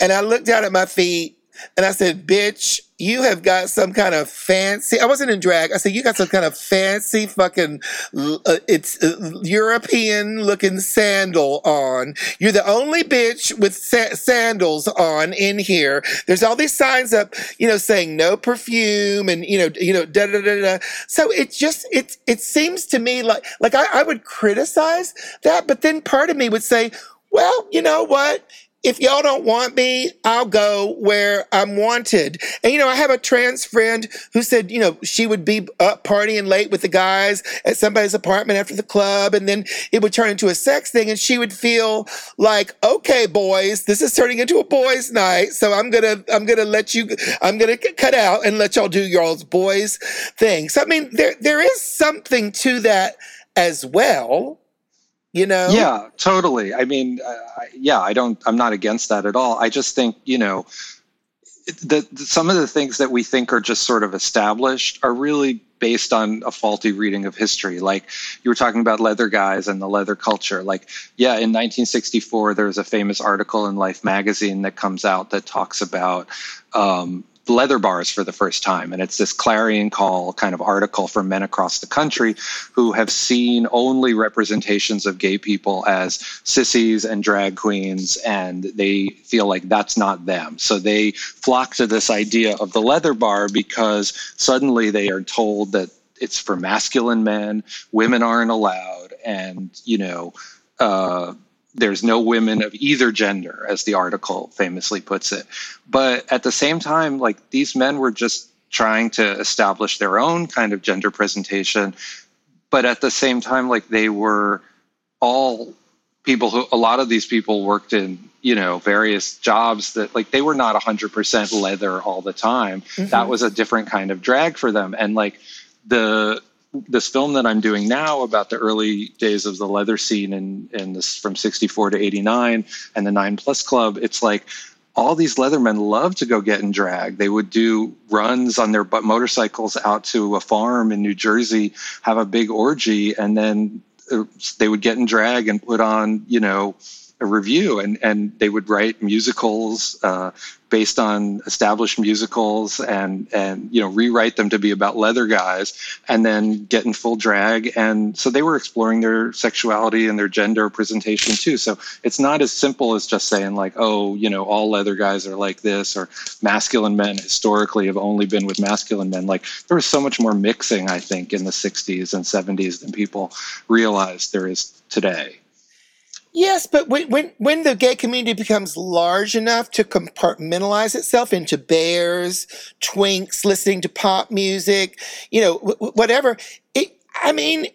and I looked down at my feet and I said, bitch, you have got some kind of fancy. I wasn't in drag. I said, you got some kind of fancy fucking, uh, it's uh, European looking sandal on. You're the only bitch with sa- sandals on in here. There's all these signs up, you know, saying no perfume and, you know, you know, da da da da. So it just, it, it seems to me like, like I, I would criticize that, but then part of me would say, well, you know what? If y'all don't want me, I'll go where I'm wanted. And, you know, I have a trans friend who said, you know, she would be up partying late with the guys at somebody's apartment after the club. And then it would turn into a sex thing. And she would feel like, okay, boys, this is turning into a boys night. So I'm to, I'm to let you, I'm to cut out and let y'all do y'all's boys things. So, I mean, there, there is something to that as well you know? Yeah totally. I mean uh, yeah i don't i'm not against that at all. I just think you know the, the, some of the things that we think are just sort of established are really based on a faulty reading of history. Like you were talking about leather guys and the leather culture. Like yeah in 1964 there's a famous article in life magazine that comes out that talks about um, leather bars for the first time. And it's this clarion call kind of article from men across the country who have seen only representations of gay people as sissies and drag queens, and they feel like that's not them. So they flock to this idea of the leather bar because suddenly they are told that it's for masculine men, women aren't allowed, and, you know, uh, there's no women of either gender, as the article famously puts it. But at the same time, like these men were just trying to establish their own kind of gender presentation. But at the same time, like they were all people who, a lot of these people worked in, you know, various jobs that like they were not 100% leather all the time. Mm-hmm. That was a different kind of drag for them. And like the, this film that I'm doing now about the early days of the leather scene and and this from 64 to 89 and the 9 plus club it's like all these leathermen love to go get in drag. They would do runs on their motorcycles out to a farm in New Jersey have a big orgy and then uh, they would get in drag and put on you know a review and and they would write musicals uh, based on established musicals and and you know rewrite them to be about leather guys and then get in full drag. And so they were exploring their sexuality and their gender presentation too. So it's not as simple as just saying like oh you know all leather guys are like this or masculine men historically have only been with masculine men. Like there was so much more mixing i think in the 60s and 70s than people realized there is today Yes, but when, when when the gay community becomes large enough to compartmentalize itself into bears, twinks, listening to pop music, you know, whatever, it, I mean,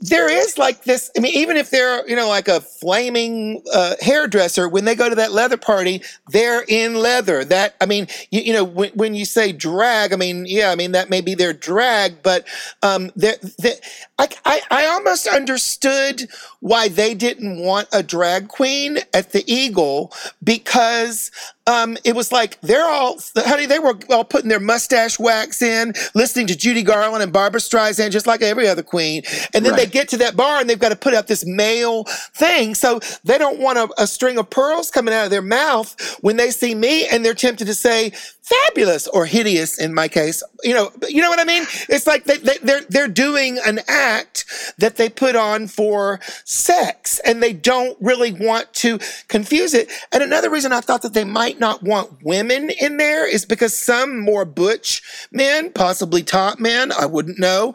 there is like this. I mean, even if they're, you know, like a flaming uh, hairdresser, when they go to that leather party, they're in leather. That, I mean, you, you know, when, when you say drag, I mean, yeah, I mean, that may be their drag, but um, they're, they're, I, I, I almost understood why they didn't want a drag queen at the Eagle because um, it was like they're all, honey, they were all putting their mustache wax in, listening to Judy Garland and Barbra Streisand, just like every other queen. And then right. they get to that bar and they've got to put up this male thing. So they don't want a, a string of pearls coming out of their mouth when they see me and they're tempted to say, fabulous or hideous in my case. You know, you know what I mean? It's like they, they, they're, they're doing an act that they put on for sex and they don't really want to confuse it. And another reason I thought that they might not want women in there is because some more butch men, possibly top men, I wouldn't know,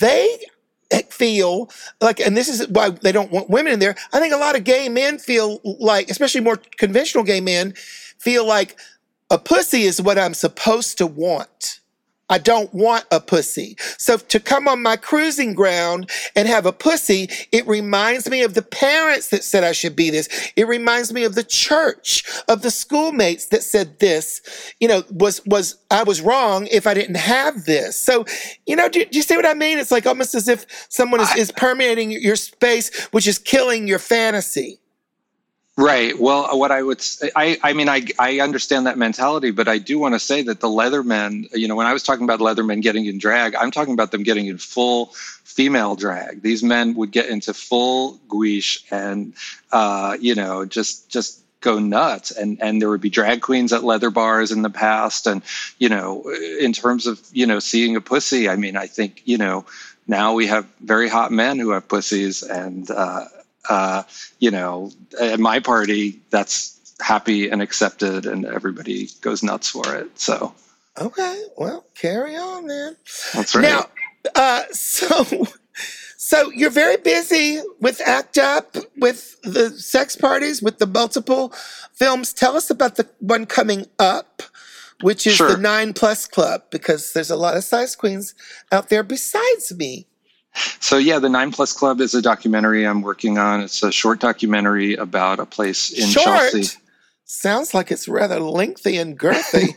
they feel like, and this is why they don't want women in there. I think a lot of gay men feel like, especially more conventional gay men, feel like a pussy is what I'm supposed to want. I don't want a pussy. So to come on my cruising ground and have a pussy, it reminds me of the parents that said I should be this. It reminds me of the church, of the schoolmates that said this, you know, was, was, I was wrong if I didn't have this. So, you know, do, do you see what I mean? It's like almost as if someone is, is permeating your space, which is killing your fantasy. Right. Well, what I would say, I, I mean, I, I understand that mentality, but I do want to say that the Leathermen, you know, when I was talking about Leathermen getting in drag, I'm talking about them getting in full female drag. These men would get into full guiche and, uh, you know, just, just go nuts and and there would be drag queens at leather bars in the past and you know in terms of you know seeing a pussy i mean i think you know now we have very hot men who have pussies and uh, uh, you know, at my party, that's happy and accepted, and everybody goes nuts for it. So, okay, well, carry on, then. That's right. Now, uh, so. So you're very busy with ACT UP, with the sex parties, with the multiple films. Tell us about the one coming up, which is sure. the Nine Plus Club, because there's a lot of size queens out there besides me. So yeah, the Nine Plus Club is a documentary I'm working on. It's a short documentary about a place in short? Chelsea. Sounds like it's rather lengthy and girthy.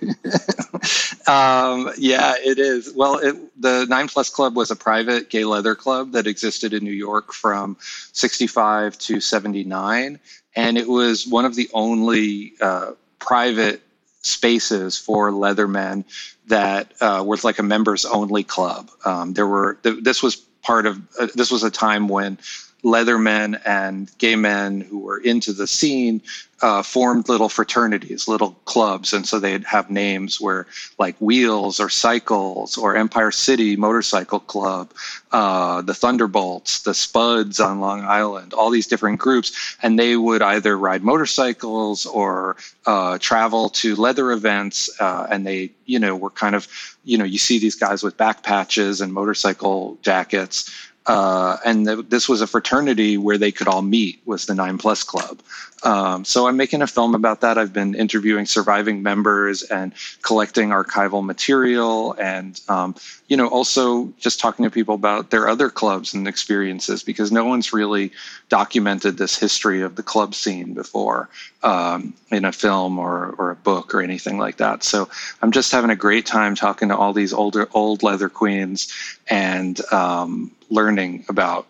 um, yeah, it is. Well, it, the Nine Plus Club was a private gay leather club that existed in New York from 65 to 79. And it was one of the only uh, private spaces for leathermen that uh, was like a members only club. Um, there were, th- this was part of uh, this was a time when leathermen and gay men who were into the scene uh, formed little fraternities, little clubs, and so they'd have names where like Wheels or Cycles or Empire City Motorcycle Club, uh, the Thunderbolts, the Spuds on Long Island, all these different groups, and they would either ride motorcycles or uh, travel to leather events, uh, and they, you know, were kind of, you know, you see these guys with back patches and motorcycle jackets uh, and th- this was a fraternity where they could all meet was the nine plus club. Um, so i'm making a film about that. I've been interviewing surviving members and collecting archival material and um, you know also just talking to people about their other clubs and experiences because no one's really documented this history of the club scene before um, in a film or, or a book or anything like that. So i'm just having a great time talking to all these older old leather queens and um, learning about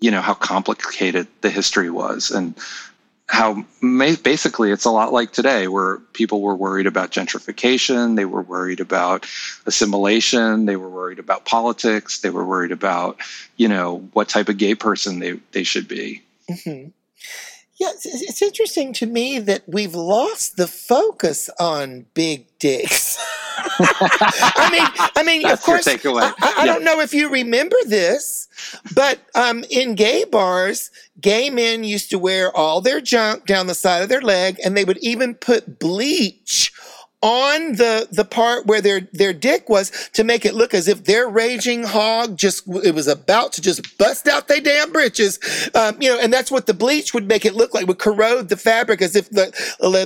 you know how complicated the history was and how basically it's a lot like today where people were worried about gentrification they were worried about assimilation they were worried about politics they were worried about you know what type of gay person they, they should be mm-hmm. Yeah, it's, it's interesting to me that we've lost the focus on big dicks. I mean, I mean, That's of course, your takeaway. I, I, I Yeah. don't know if you remember this, but um, in gay bars, gay men used to wear all their junk down the side of their leg, and they would even put bleach on the the part where their their dick was to make it look as if their raging hog just it was about to just bust out their damn britches. Um, you know and that's what the bleach would make it look like would corrode the fabric as if the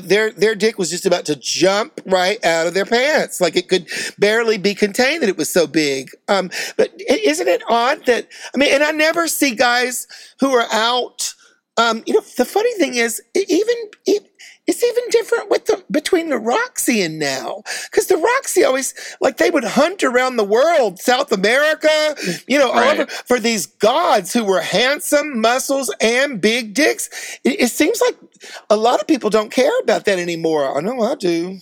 their their dick was just about to jump right out of their pants. Like it could barely be contained that it was so big. Um, but isn't it odd that i mean and i never see guys who are out. Um, you know the funny thing is even e- it's even different with the between the Roxy and now, because the Roxy always like they would hunt around the world, South America, you know, Right. over for these gods who were handsome, muscles, and big dicks. It, it seems like a lot of people don't care about that anymore. I know I do.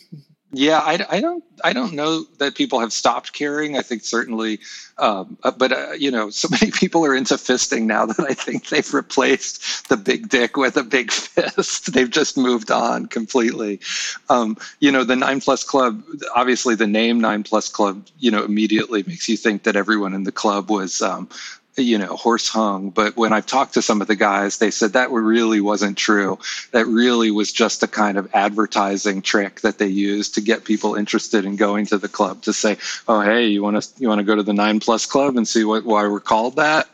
Yeah, I, I don't I don't know that people have stopped caring. I think certainly, um, uh, but uh, you know, so many people are into fisting now that I think they've replaced the big dick with a big fist. they've just moved on completely. Um, you know, the Nine Plus Club. Obviously, the name Nine Plus Club, you know, immediately makes you think that everyone in the club was. Um, you know, horse hung. But when I've talked to some of the guys, they said that really wasn't true. That really was just a kind of advertising trick that they used to get people interested in going to the club to say, "Oh, hey, you want to you want to go to the Nine Plus Club and see what why we're called that."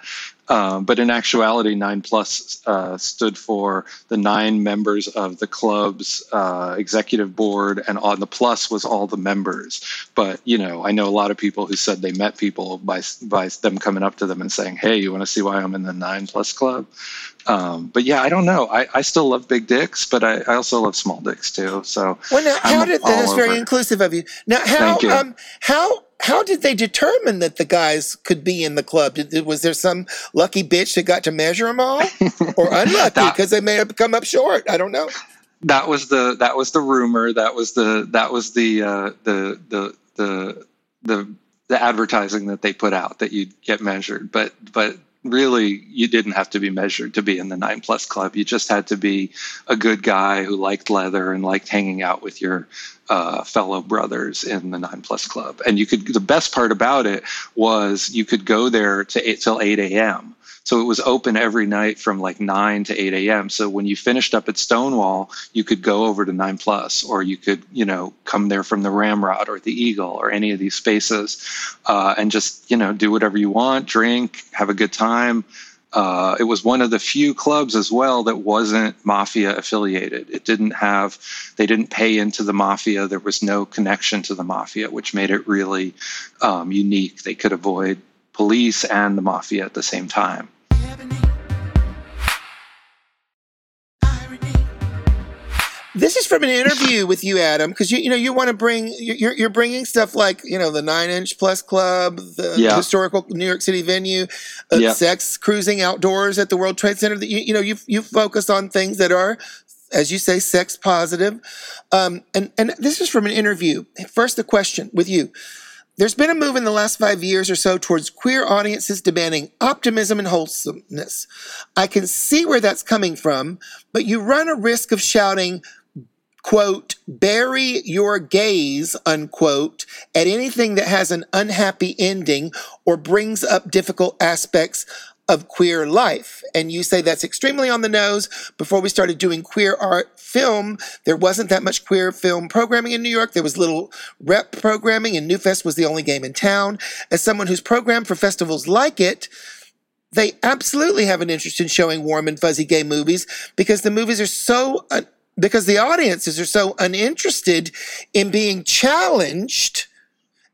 Um, but in actuality, Nine Plus uh, stood for the nine members of the club's uh, executive board, and on the plus was all the members. But you know, I know a lot of people who said they met people by by them coming up to them and saying, "Hey, you want to see why I'm in the Nine Plus Club?" Um, but yeah, I don't know. I, I still love big dicks, but I, I also love small dicks too. So Well, now how I'm did all that's very inclusive of you. Now, how um how how did they determine that the guys could be in the club? Did, was there some lucky bitch that got to measure them all, or unlucky because they may have come up short? I don't know. that was the that was the rumor. That was the that was the uh, the the the the the advertising that they put out that you'd get measured. But but really, you didn't have to be measured to be in the Nine Plus Club. You just had to be a good guy who liked leather and liked hanging out with your uh, fellow brothers in the Nine Plus Club. And you could the best part about it was you could go there to eight till eight a.m. So it was open every night from like 9 to 8 a.m. So when you finished up at Stonewall, you could go over to 9 Plus, or you could, you know, come there from the Ramrod or the Eagle or any of these spaces uh, and just, you know, do whatever you want, drink, have a good time. Uh, it was one of the few clubs as well that wasn't mafia affiliated. It didn't have, they didn't pay into the mafia. There was no connection to the mafia, which made it really um, unique. They could avoid police and the mafia at the same time. This is from an interview with you, Adam, because you you know you want to bring you're you're bringing stuff like you know the Nine Inch Plus Club, the Yeah. historical New York City venue, uh, Yeah. sex cruising outdoors at the World Trade Center. That you you know you you focus on things that are, as you say, sex positive. Um, and and this is from an interview. First, the question with you. There's been a move in the last five years or so towards queer audiences demanding optimism and wholesomeness. I can see where that's coming from, but you run a risk of shouting, quote, bury your gays, unquote, at anything that has an unhappy ending or brings up difficult aspects of queer life. And you say that's extremely on the nose. Before we started doing queer art film, there wasn't that much queer film programming in New York. There was little rep programming, and Newfest was the only game in town. As someone who's programmed for festivals like it, they absolutely have an interest in showing warm and fuzzy gay movies because the movies are so because the audiences are so uninterested in being challenged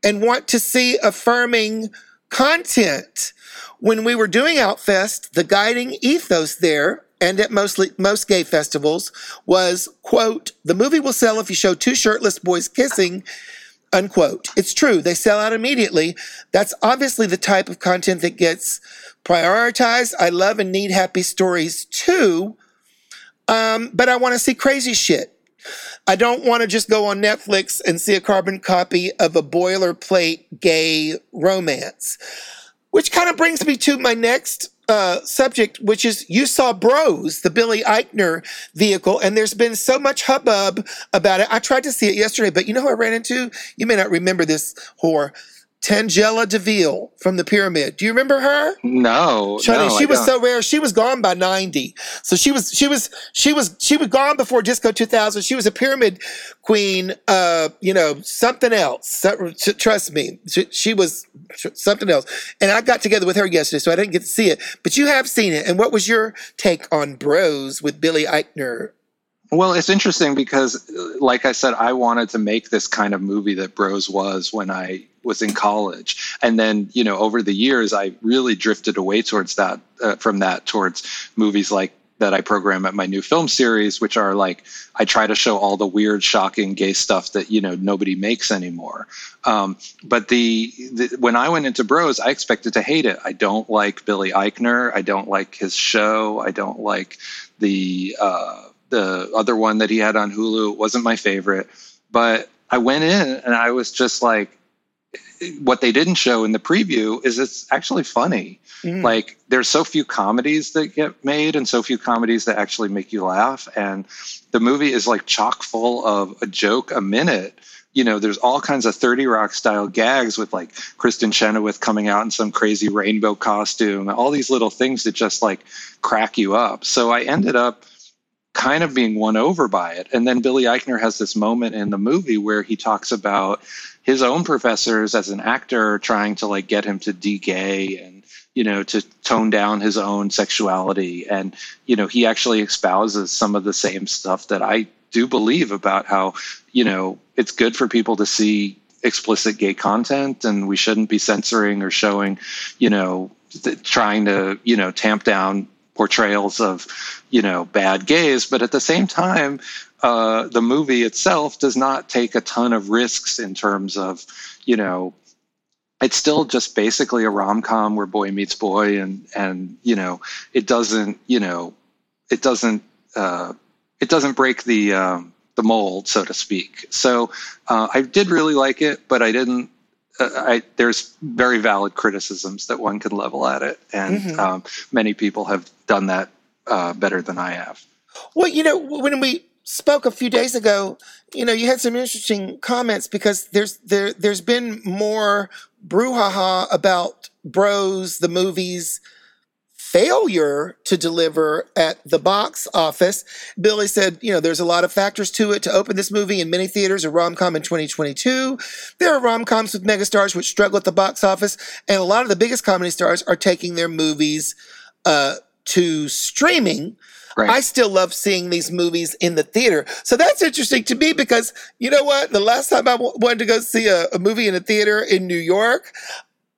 and want to see affirming content. When we were doing Outfest, the guiding ethos there and at mostly most gay festivals was quote the movie will sell if you show two shirtless boys kissing unquote. It's true, they sell out immediately. That's obviously the type of content that gets prioritized. I love and need happy stories too, um, but I want to see crazy shit. I don't want to just go on Netflix and see a carbon copy of a boilerplate gay romance. Which kind of brings me to my next uh, subject, which is you saw Bros, the Billy Eichner vehicle, and there's been so much hubbub about it. I tried to see it yesterday, but you know who I ran into? You may not remember this whore. Tangela Deville from the Pyramid. Do you remember her? No, Shani, no, she I was don't. so rare. She was gone by ninety. So she was, she was, she was, she was gone before Disco two thousand. She was a Pyramid queen. Uh, you know, something else. Trust me, she, she was something else. And I got together with her yesterday, so I didn't get to see it. But you have seen it. And what was your take on Bros with Billy Eichner? Well, it's interesting because, like I said, I wanted to make this kind of movie that Bros was when I was in college, and then you know over the years I really drifted away towards that uh, from that towards movies like that I program at my new film series, which are like I try to show all the weird, shocking gay stuff that you know nobody makes anymore. Um, but the, the when I went into Bros, I expected to hate it. I don't like Billy Eichner. I don't like his show. I don't like the uh, the other one that he had on Hulu. It wasn't my favorite, but I went in and I was just like, what they didn't show in the preview is it's actually funny. Mm. Like there's so few comedies that get made and so few comedies that actually make you laugh. And the movie is like chock full of a joke a minute. You know, there's all kinds of 30 Rock style gags with like Kristin Chenoweth coming out in some crazy rainbow costume, all these little things that just like crack you up. So I ended up kind of being won over by it. And then Billy Eichner has this moment in the movie where he talks about his own professors as an actor trying to like get him to de-gay and you know to tone down his own sexuality and you know he actually espouses some of the same stuff that I do believe about how you know it's good for people to see explicit gay content and we shouldn't be censoring or showing you know trying to you know tamp down portrayals of you know bad gays but at the same time uh, the movie itself does not take a ton of risks in terms of you know it's still just basically a rom-com where boy meets boy and and you know it doesn't you know it doesn't uh, it doesn't break the um, the mold so to speak. So uh, i did really like it but i didn't uh, I, there's very valid criticisms that one can level at it, and Mhm. um, many people have done that uh, better than I have. Well, you know, when we spoke a few days ago, you know, you had some interesting comments because there's there there's been more brouhaha about Bros, the movies failure to deliver at the box office. Billy said, you know, there's a lot of factors to it to open this movie in many theaters, a rom-com in 2022. There are rom-coms with megastars which struggle at the box office, and a lot of the biggest comedy stars are taking their movies uh, to streaming. Right. I still love seeing these movies in the theater. So that's interesting to me because you know what? The last time I w- wanted to go see a, a movie in a theater in New York,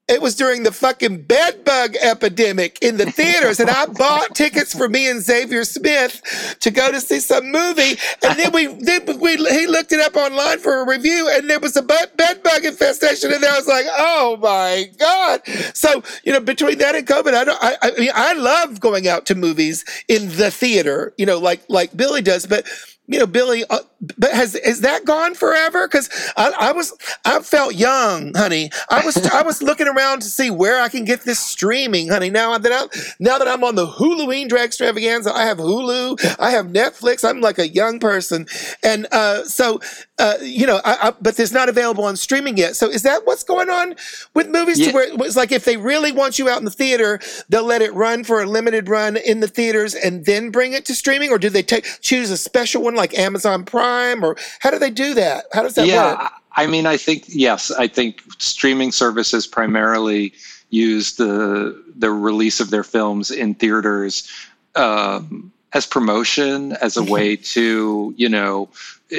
it was during the fucking bed bug epidemic in the theaters, and I bought tickets for me and Xavier Smith to go to see some movie. And then we, then we, he looked it up online for a review, and there was a bed bug infestation, and I was like, oh my god! So you know, between that and COVID, I don't. I, I mean, I love going out to movies in the theater, you know, like like Billy does, but you know, Billy, uh, but has has that gone forever? Because I, I was, I felt young, honey. I was, I was looking around to see where I can get this streaming, honey. Now that I'm, now that I'm on the Huluween drag extravaganza, I have Hulu, I have Netflix. I'm like a young person, and uh, so uh, you know, I, I, but it's not available on streaming yet. So is that what's going on with movies? Yeah. To where it's like if they really want you out in the theater, they'll let it run for a limited run in the theaters and then bring it to streaming, or do they take choose a special one like Amazon Prime, or how do they do that? How does that yeah, work? I I mean, I think yes, I think streaming services primarily use the the release of their films in theaters um, as promotion, as a Mm-hmm. way to you know,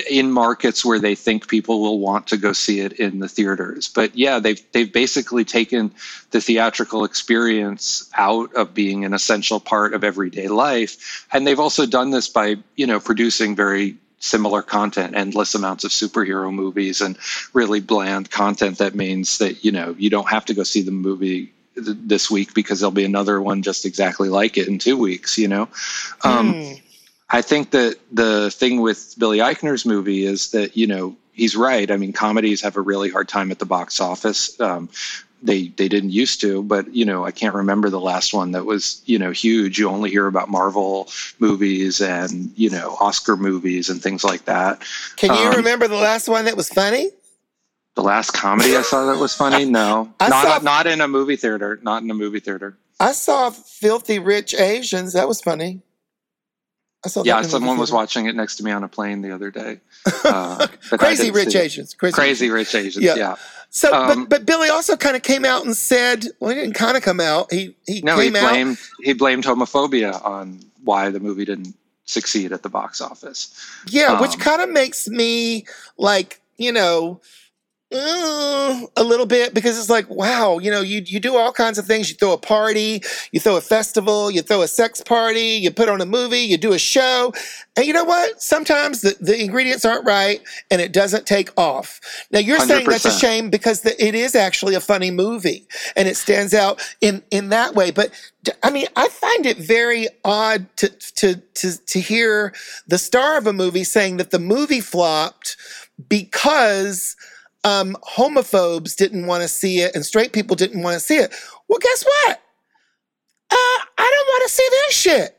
in markets where they think people will want to go see it in the theaters. But yeah, they've they've basically taken the theatrical experience out of being an essential part of everyday life, and they've also done this by you know producing very similar content, endless amounts of superhero movies, and really bland content that means that you know you don't have to go see the movie th- this week because there'll be another one just exactly like it in two weeks. You know, um, Hmm. I think that the thing with Billy Eichner's movie is that you know he's right. I mean, comedies have a really hard time at the box office. Um, they they didn't used to but you know i can't remember the last one that was you know huge you only hear about marvel movies and you know oscar movies and things like that can you um, remember the last one that was funny the last comedy i saw that was funny no I not saw, not in a movie theater not in a movie theater i saw filthy rich asians that was funny I saw yeah, someone was watching it next to me on a plane the other day. Uh, crazy rich Asians. Crazy, crazy rich Asians. Yeah. yeah. So, um, but, but Billy also kind of came out and said, well, he didn't kind of come out. He he no, he blamed out. he blamed homophobia on why the movie didn't succeed at the box office. Yeah, um, which kind of makes me like you know uh, a little bit because it's like wow you know you you do all kinds of things. You throw a party you throw a festival you throw a sex party you put on a movie you do a show. And you know what? Sometimes the, the ingredients aren't right and it doesn't take off. Now you're 100%. saying that's a shame because the, it is actually a funny movie and it stands out in in that way. But I mean, I find it very odd to to to to hear the star of a movie saying that the movie flopped because um, homophobes didn't want to see it and straight people didn't want to see it. Well, guess what? Uh, I don't want to see this shit.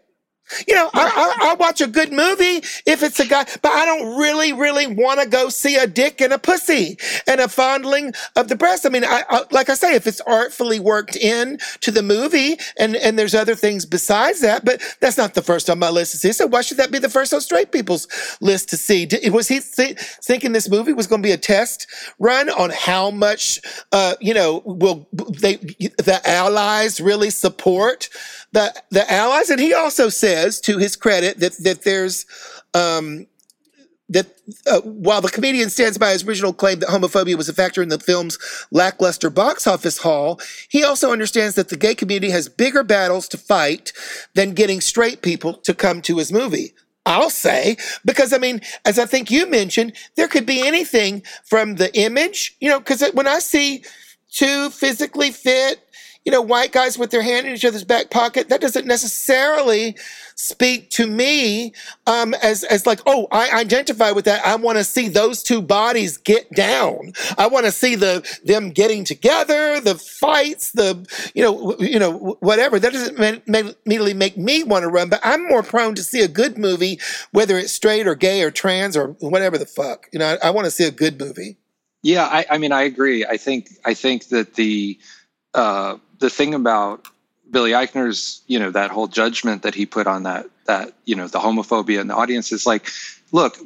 You know, I, I, I, watch a good movie if it's a guy, but I don't really, really want to go see a dick and a pussy and a fondling of the breast. I mean, I, I, like I say, if it's artfully worked in to the movie and, and there's other things besides that, but that's not the first on my list to see. So why should that be the first on straight people's list to see? Did, was he th- thinking this movie was going to be a test run on how much, uh, you know, will they, the allies really support the the allies, and he also says, to his credit, that that there's um, that uh, while the comedian stands by his original claim that homophobia was a factor in the film's lackluster box office haul, he also understands that the gay community has bigger battles to fight than getting straight people to come to his movie. I'll say, because I mean, as I think you mentioned, there could be anything from the image, you know, because when I see two physically fit, you know, white guys with their hand in each other's back pocket, that doesn't necessarily speak to me um, as as like, oh, I identify with that. I want to see those two bodies get down. I want to see the them getting together, the fights, the you know, you know, whatever. That doesn't immediately make me want to run, but I'm more prone to see a good movie, whether it's straight or gay or trans or whatever the fuck. You know, I, I want to see a good movie. Yeah, I, I mean, I agree. I think I think that the uh, the thing about Billy Eichner's, you know, that whole judgment that he put on that, that, you know, the homophobia in the audience is like, look,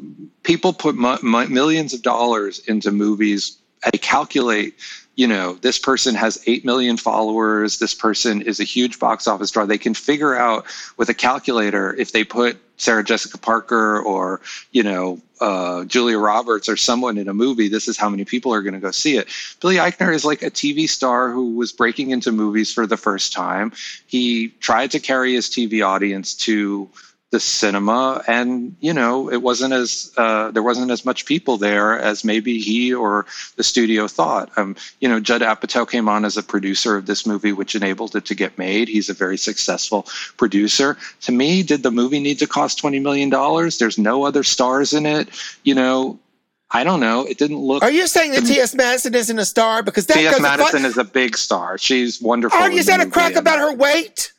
people put millions of dollars into movies. They calculate, you know, this person has 8 million followers. This person is a huge box office draw. They can figure out with a calculator if they put Sarah Jessica Parker or, you know, uh, Julia Roberts or someone in a movie, this is how many people are going to go see it. Billy Eichner is like a TV star who was breaking into movies for the first time. He tried to carry his TV audience to the cinema and you know it wasn't as uh, there wasn't as much people there as maybe he or the studio thought um, you know judd apatow came on as a producer of this movie which enabled it to get made he's a very successful producer to me did the movie need to cost 20 million dollars there's no other stars in it you know I don't know. It didn't look. Are you saying that T.S. Madison isn't a star because T.S. Madison is a big star. She's wonderful. Are you saying a crack about her weight?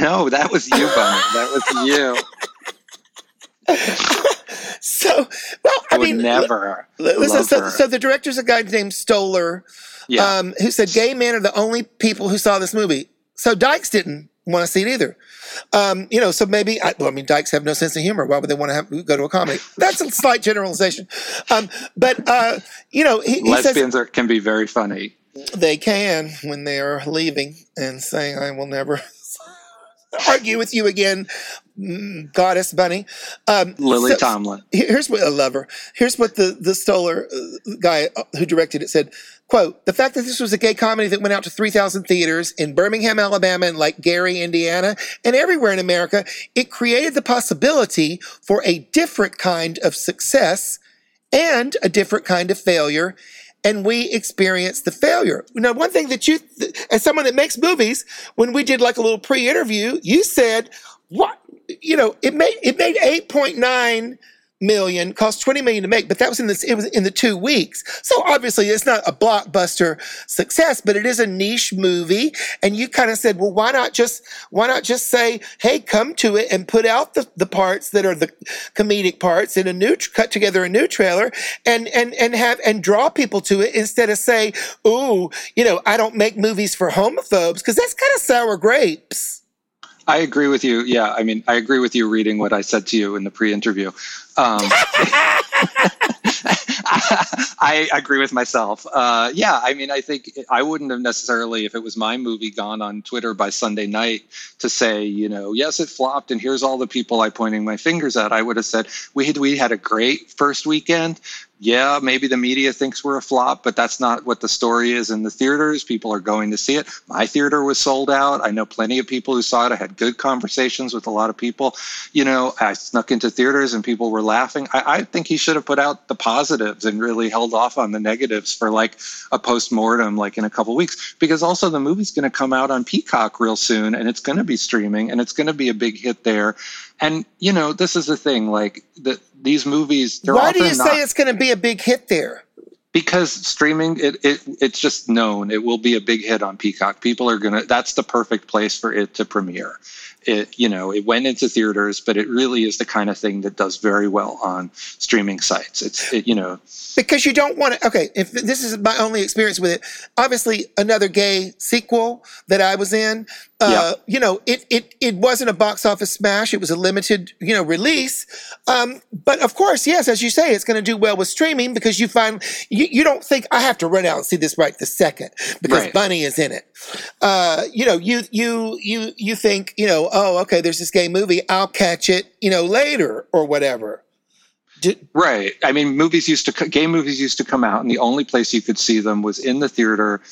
No, that was you, Bunny. that was you. so, well, I, I mean, never. Listen, so, so, the director's a guy named Stoller, yeah. um, who said gay men are the only people who saw this movie. So Dykes didn't want to see it either. Um, you know, so maybe, I, well, I mean, dykes have no sense of humor. Why would they want to have, go to a comedy? That's a slight generalization. Um, but, uh, you know, he, he lesbians says, are, can be very funny. They can when they are leaving and saying, I will never argue with you again, mm, goddess bunny. Um, Lily so, Tomlin. Here's what I love her. Here's what the the Stoller uh, guy uh, who directed it said. Quote, the fact that this was a gay comedy that went out to 3,000 theaters in Birmingham, Alabama, and like Gary, Indiana, and everywhere in America, it created the possibility for a different kind of success and a different kind of failure and we experience the failure. Now, one thing that you, as someone that makes movies, when we did like a little pre-interview, you said, "What? You know, it made it made eight point nine million, cost 20 million to make, but that was in this, it was in the two weeks. So obviously it's not a blockbuster success, but it is a niche movie. And you kind of said, well, why not just, why not just say, hey, come to it and put out the, the parts that are the comedic parts in a new, cut together a new trailer and, and, and have, and draw people to it instead of say, ooh, you know, I don't make movies for homophobes because that's kind of sour grapes. I agree with you. Yeah, I mean, I agree with you reading what I said to you in the pre-interview. Um, I agree with myself. Uh, yeah, I mean, I think I wouldn't have necessarily, if it was my movie, gone on Twitter by Sunday night to say, you know, yes, it flopped, and here's all the people I pointing my fingers at. I would have said we had we had a great first weekend yeah, maybe the media thinks we're a flop, but that's not what the story is in the theaters. People are going to see it. My theater was sold out. I know plenty of people who saw it. I had good conversations with a lot of people. You know, I snuck into theaters and people were laughing. I, I think he should have put out the positives and really held off on the negatives for like a post mortem, like in a couple weeks, because also the movie's going to come out on Peacock real soon and it's going to be streaming and it's going to be a big hit there. And you know, this is the thing. Like the, these movies, why do you not, say it's going to be a big hit there? Because streaming, it, it it's just known it will be a big hit on Peacock. People are gonna. That's the perfect place for it to premiere it you know it went into theaters but it really is the kind of thing that does very well on streaming sites. It's it, you know. Because you don't want to okay if this is my only experience with it. Obviously another gay sequel that i was in uh, yep. you know it, it it wasn't a box office smash. It was a limited you know release. Um, but of course yes as you say it's going to do well with streaming because you find you, you don't think i have to run out and see this right the second because right. bunny is in it. Uh, you know you you you you think you know oh, okay, there's this gay movie. I'll catch it, you know, later or whatever. Did, right. I mean, movies used to, gay movies used to come out, and the only place you could see them was in the theater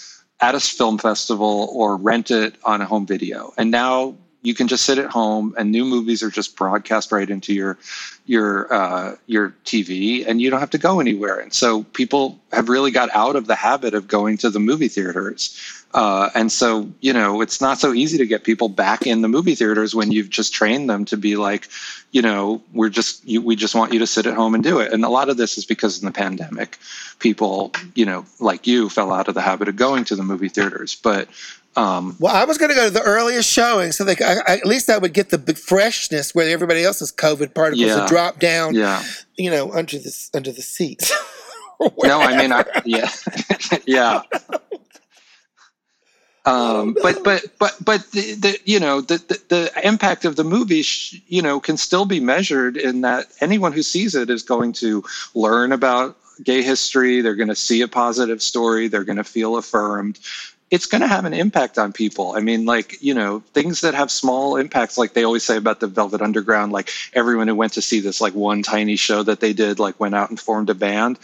at a film festival or rent it on a home video. And now you can just sit at home and new movies are just broadcast right into your your uh, your TV and you don't have to go anywhere and so people have really got out of the habit of going to the movie theaters uh, and so, you know, it's not so easy to get people back in the movie theaters when you've just trained them to be like, you know, we're just, you, we just want you to sit at home and do it. And a lot of this is because in the pandemic, people, you know, like you fell out of the habit of going to the movie theaters. But, um, well, I was going to go to the earliest showing, so they, I, I, at least I would get the freshness where everybody else's COVID particles yeah, would drop down, yeah. you know, under the under the seats. no, I mean, I, yeah, yeah. Um, but but but but the, the you know the, the, the impact of the movie sh- you know can still be measured in that anyone who sees it is going to learn about gay history. They're going to see a positive story. They're going to feel affirmed. It's going to have an impact on people. I mean like you know things that have small impacts like they always say about the velvet underground like everyone who went to see this like one tiny show that they did like went out and formed a band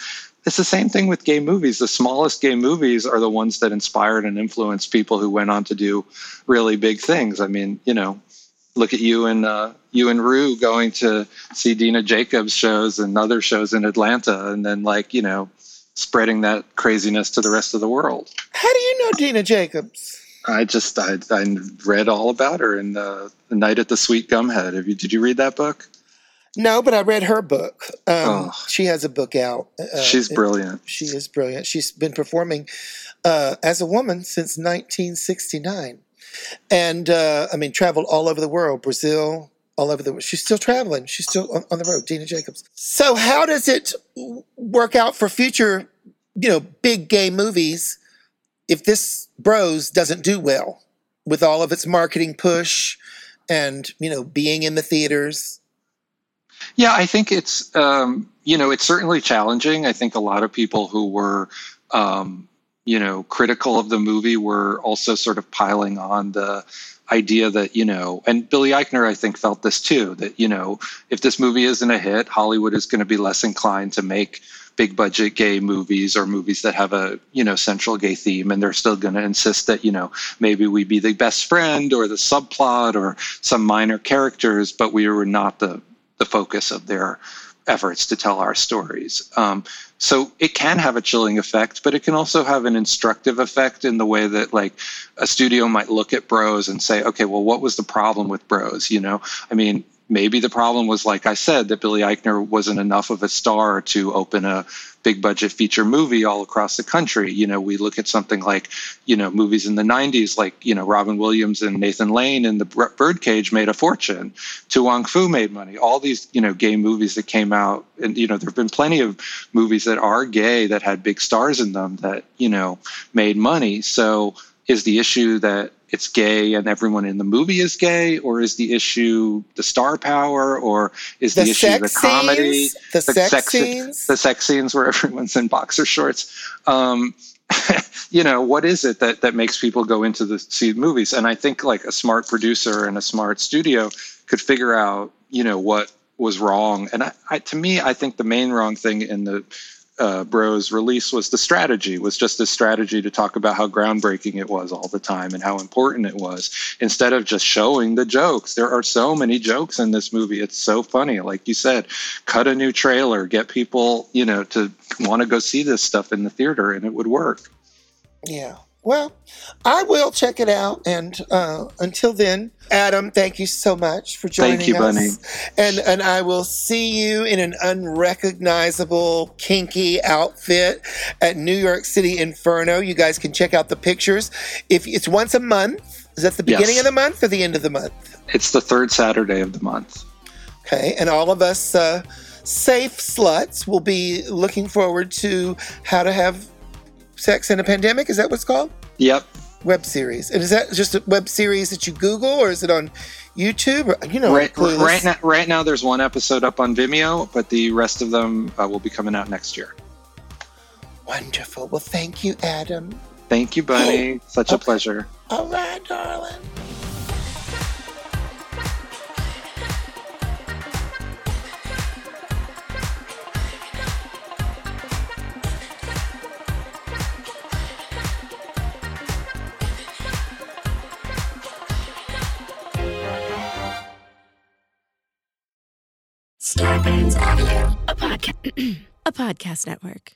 it's the same thing with gay movies. The smallest gay movies are the ones that inspired and influenced people who went on to do really big things. I mean, you know, look at you and uh, you and Rue going to see Dina Jacobs shows and other shows in Atlanta, and then like you know, spreading that craziness to the rest of the world. How do you know Dina Jacobs? I just I, I read all about her in the, the Night at the Sweet Gum Head. Have you did you read that book? No, but I read her book. Um, oh, she has a book out. Uh, she's brilliant. She is brilliant. She's been performing uh, as a woman since 1969, and uh, I mean, traveled all over the world, Brazil, all over the. world. She's still traveling. She's still on, on the road. Dina Jacobs. So, how does it work out for future, you know, big gay movies if this Bros doesn't do well with all of its marketing push and you know being in the theaters? Yeah, I think it's um, you know it's certainly challenging. I think a lot of people who were um, you know critical of the movie were also sort of piling on the idea that you know and billy eichner i think felt this too that you know if this movie isn't a hit hollywood is going to be less inclined to make big budget gay movies or movies that have a you know central gay theme and they're still going to insist that you know maybe we be the best friend or the subplot or some minor characters but we were not the the focus of their efforts to tell our stories. Um, so it can have a chilling effect, but it can also have an instructive effect in the way that like a studio might look at Bros and say, okay, well, what was the problem with Bros? You know, I mean, maybe the problem was, like I said, that Billy Eichner wasn't enough of a star to open a big budget feature movie all across the country. You know, we look at something like, you know, movies in the 90s, like, you know, Robin Williams and Nathan Lane and The Birdcage made a fortune. To Wong Foo made money. All these, you know, gay movies that came out. And, you know, there have been plenty of movies that are gay that had big stars in them that, you know, made money. So is the issue that it's gay and everyone in the movie is gay, or is the issue the star power, or is the, the issue the comedy, scenes, the, the, sex, sex scenes, the sex scenes where everyone's in boxer shorts? Um, you know, what is it that that makes people go into the see movies? And I think like a smart producer and a smart studio could figure out, you know, what was wrong. And I, I to me, I think the main wrong thing in the uh, Bros release was the strategy, was just a strategy to talk about how groundbreaking it was all the time and how important it was, instead of just showing the jokes. There are so many jokes in this movie. It's so funny. Like you said, cut a new trailer, get people, you know, to want to go see this stuff in the theater, and it would work. Yeah. Well, I will check it out. And uh, until then, Adam, thank you so much for joining us. thank you, us. Bunny. And and I will see you in an unrecognizable kinky outfit at New York City Inferno. You guys can check out the pictures. If it's once a month, is that the beginning yes. of the month or the end of the month? It's the third Saturday of the month. Okay, and all of us uh, safe sluts will be looking forward to how to have sex in a pandemic. Is that what's called? Yep. Web series. And is that just a web series that you Google, or is it on YouTube? Or, you know, right, right now, right now, there's one episode up on Vimeo, but the rest of them uh, will be coming out next year. Wonderful. Well, thank you, Adam. Thank you, Bunny. Such okay. a pleasure. All right, darling. A, podca- a podcast network.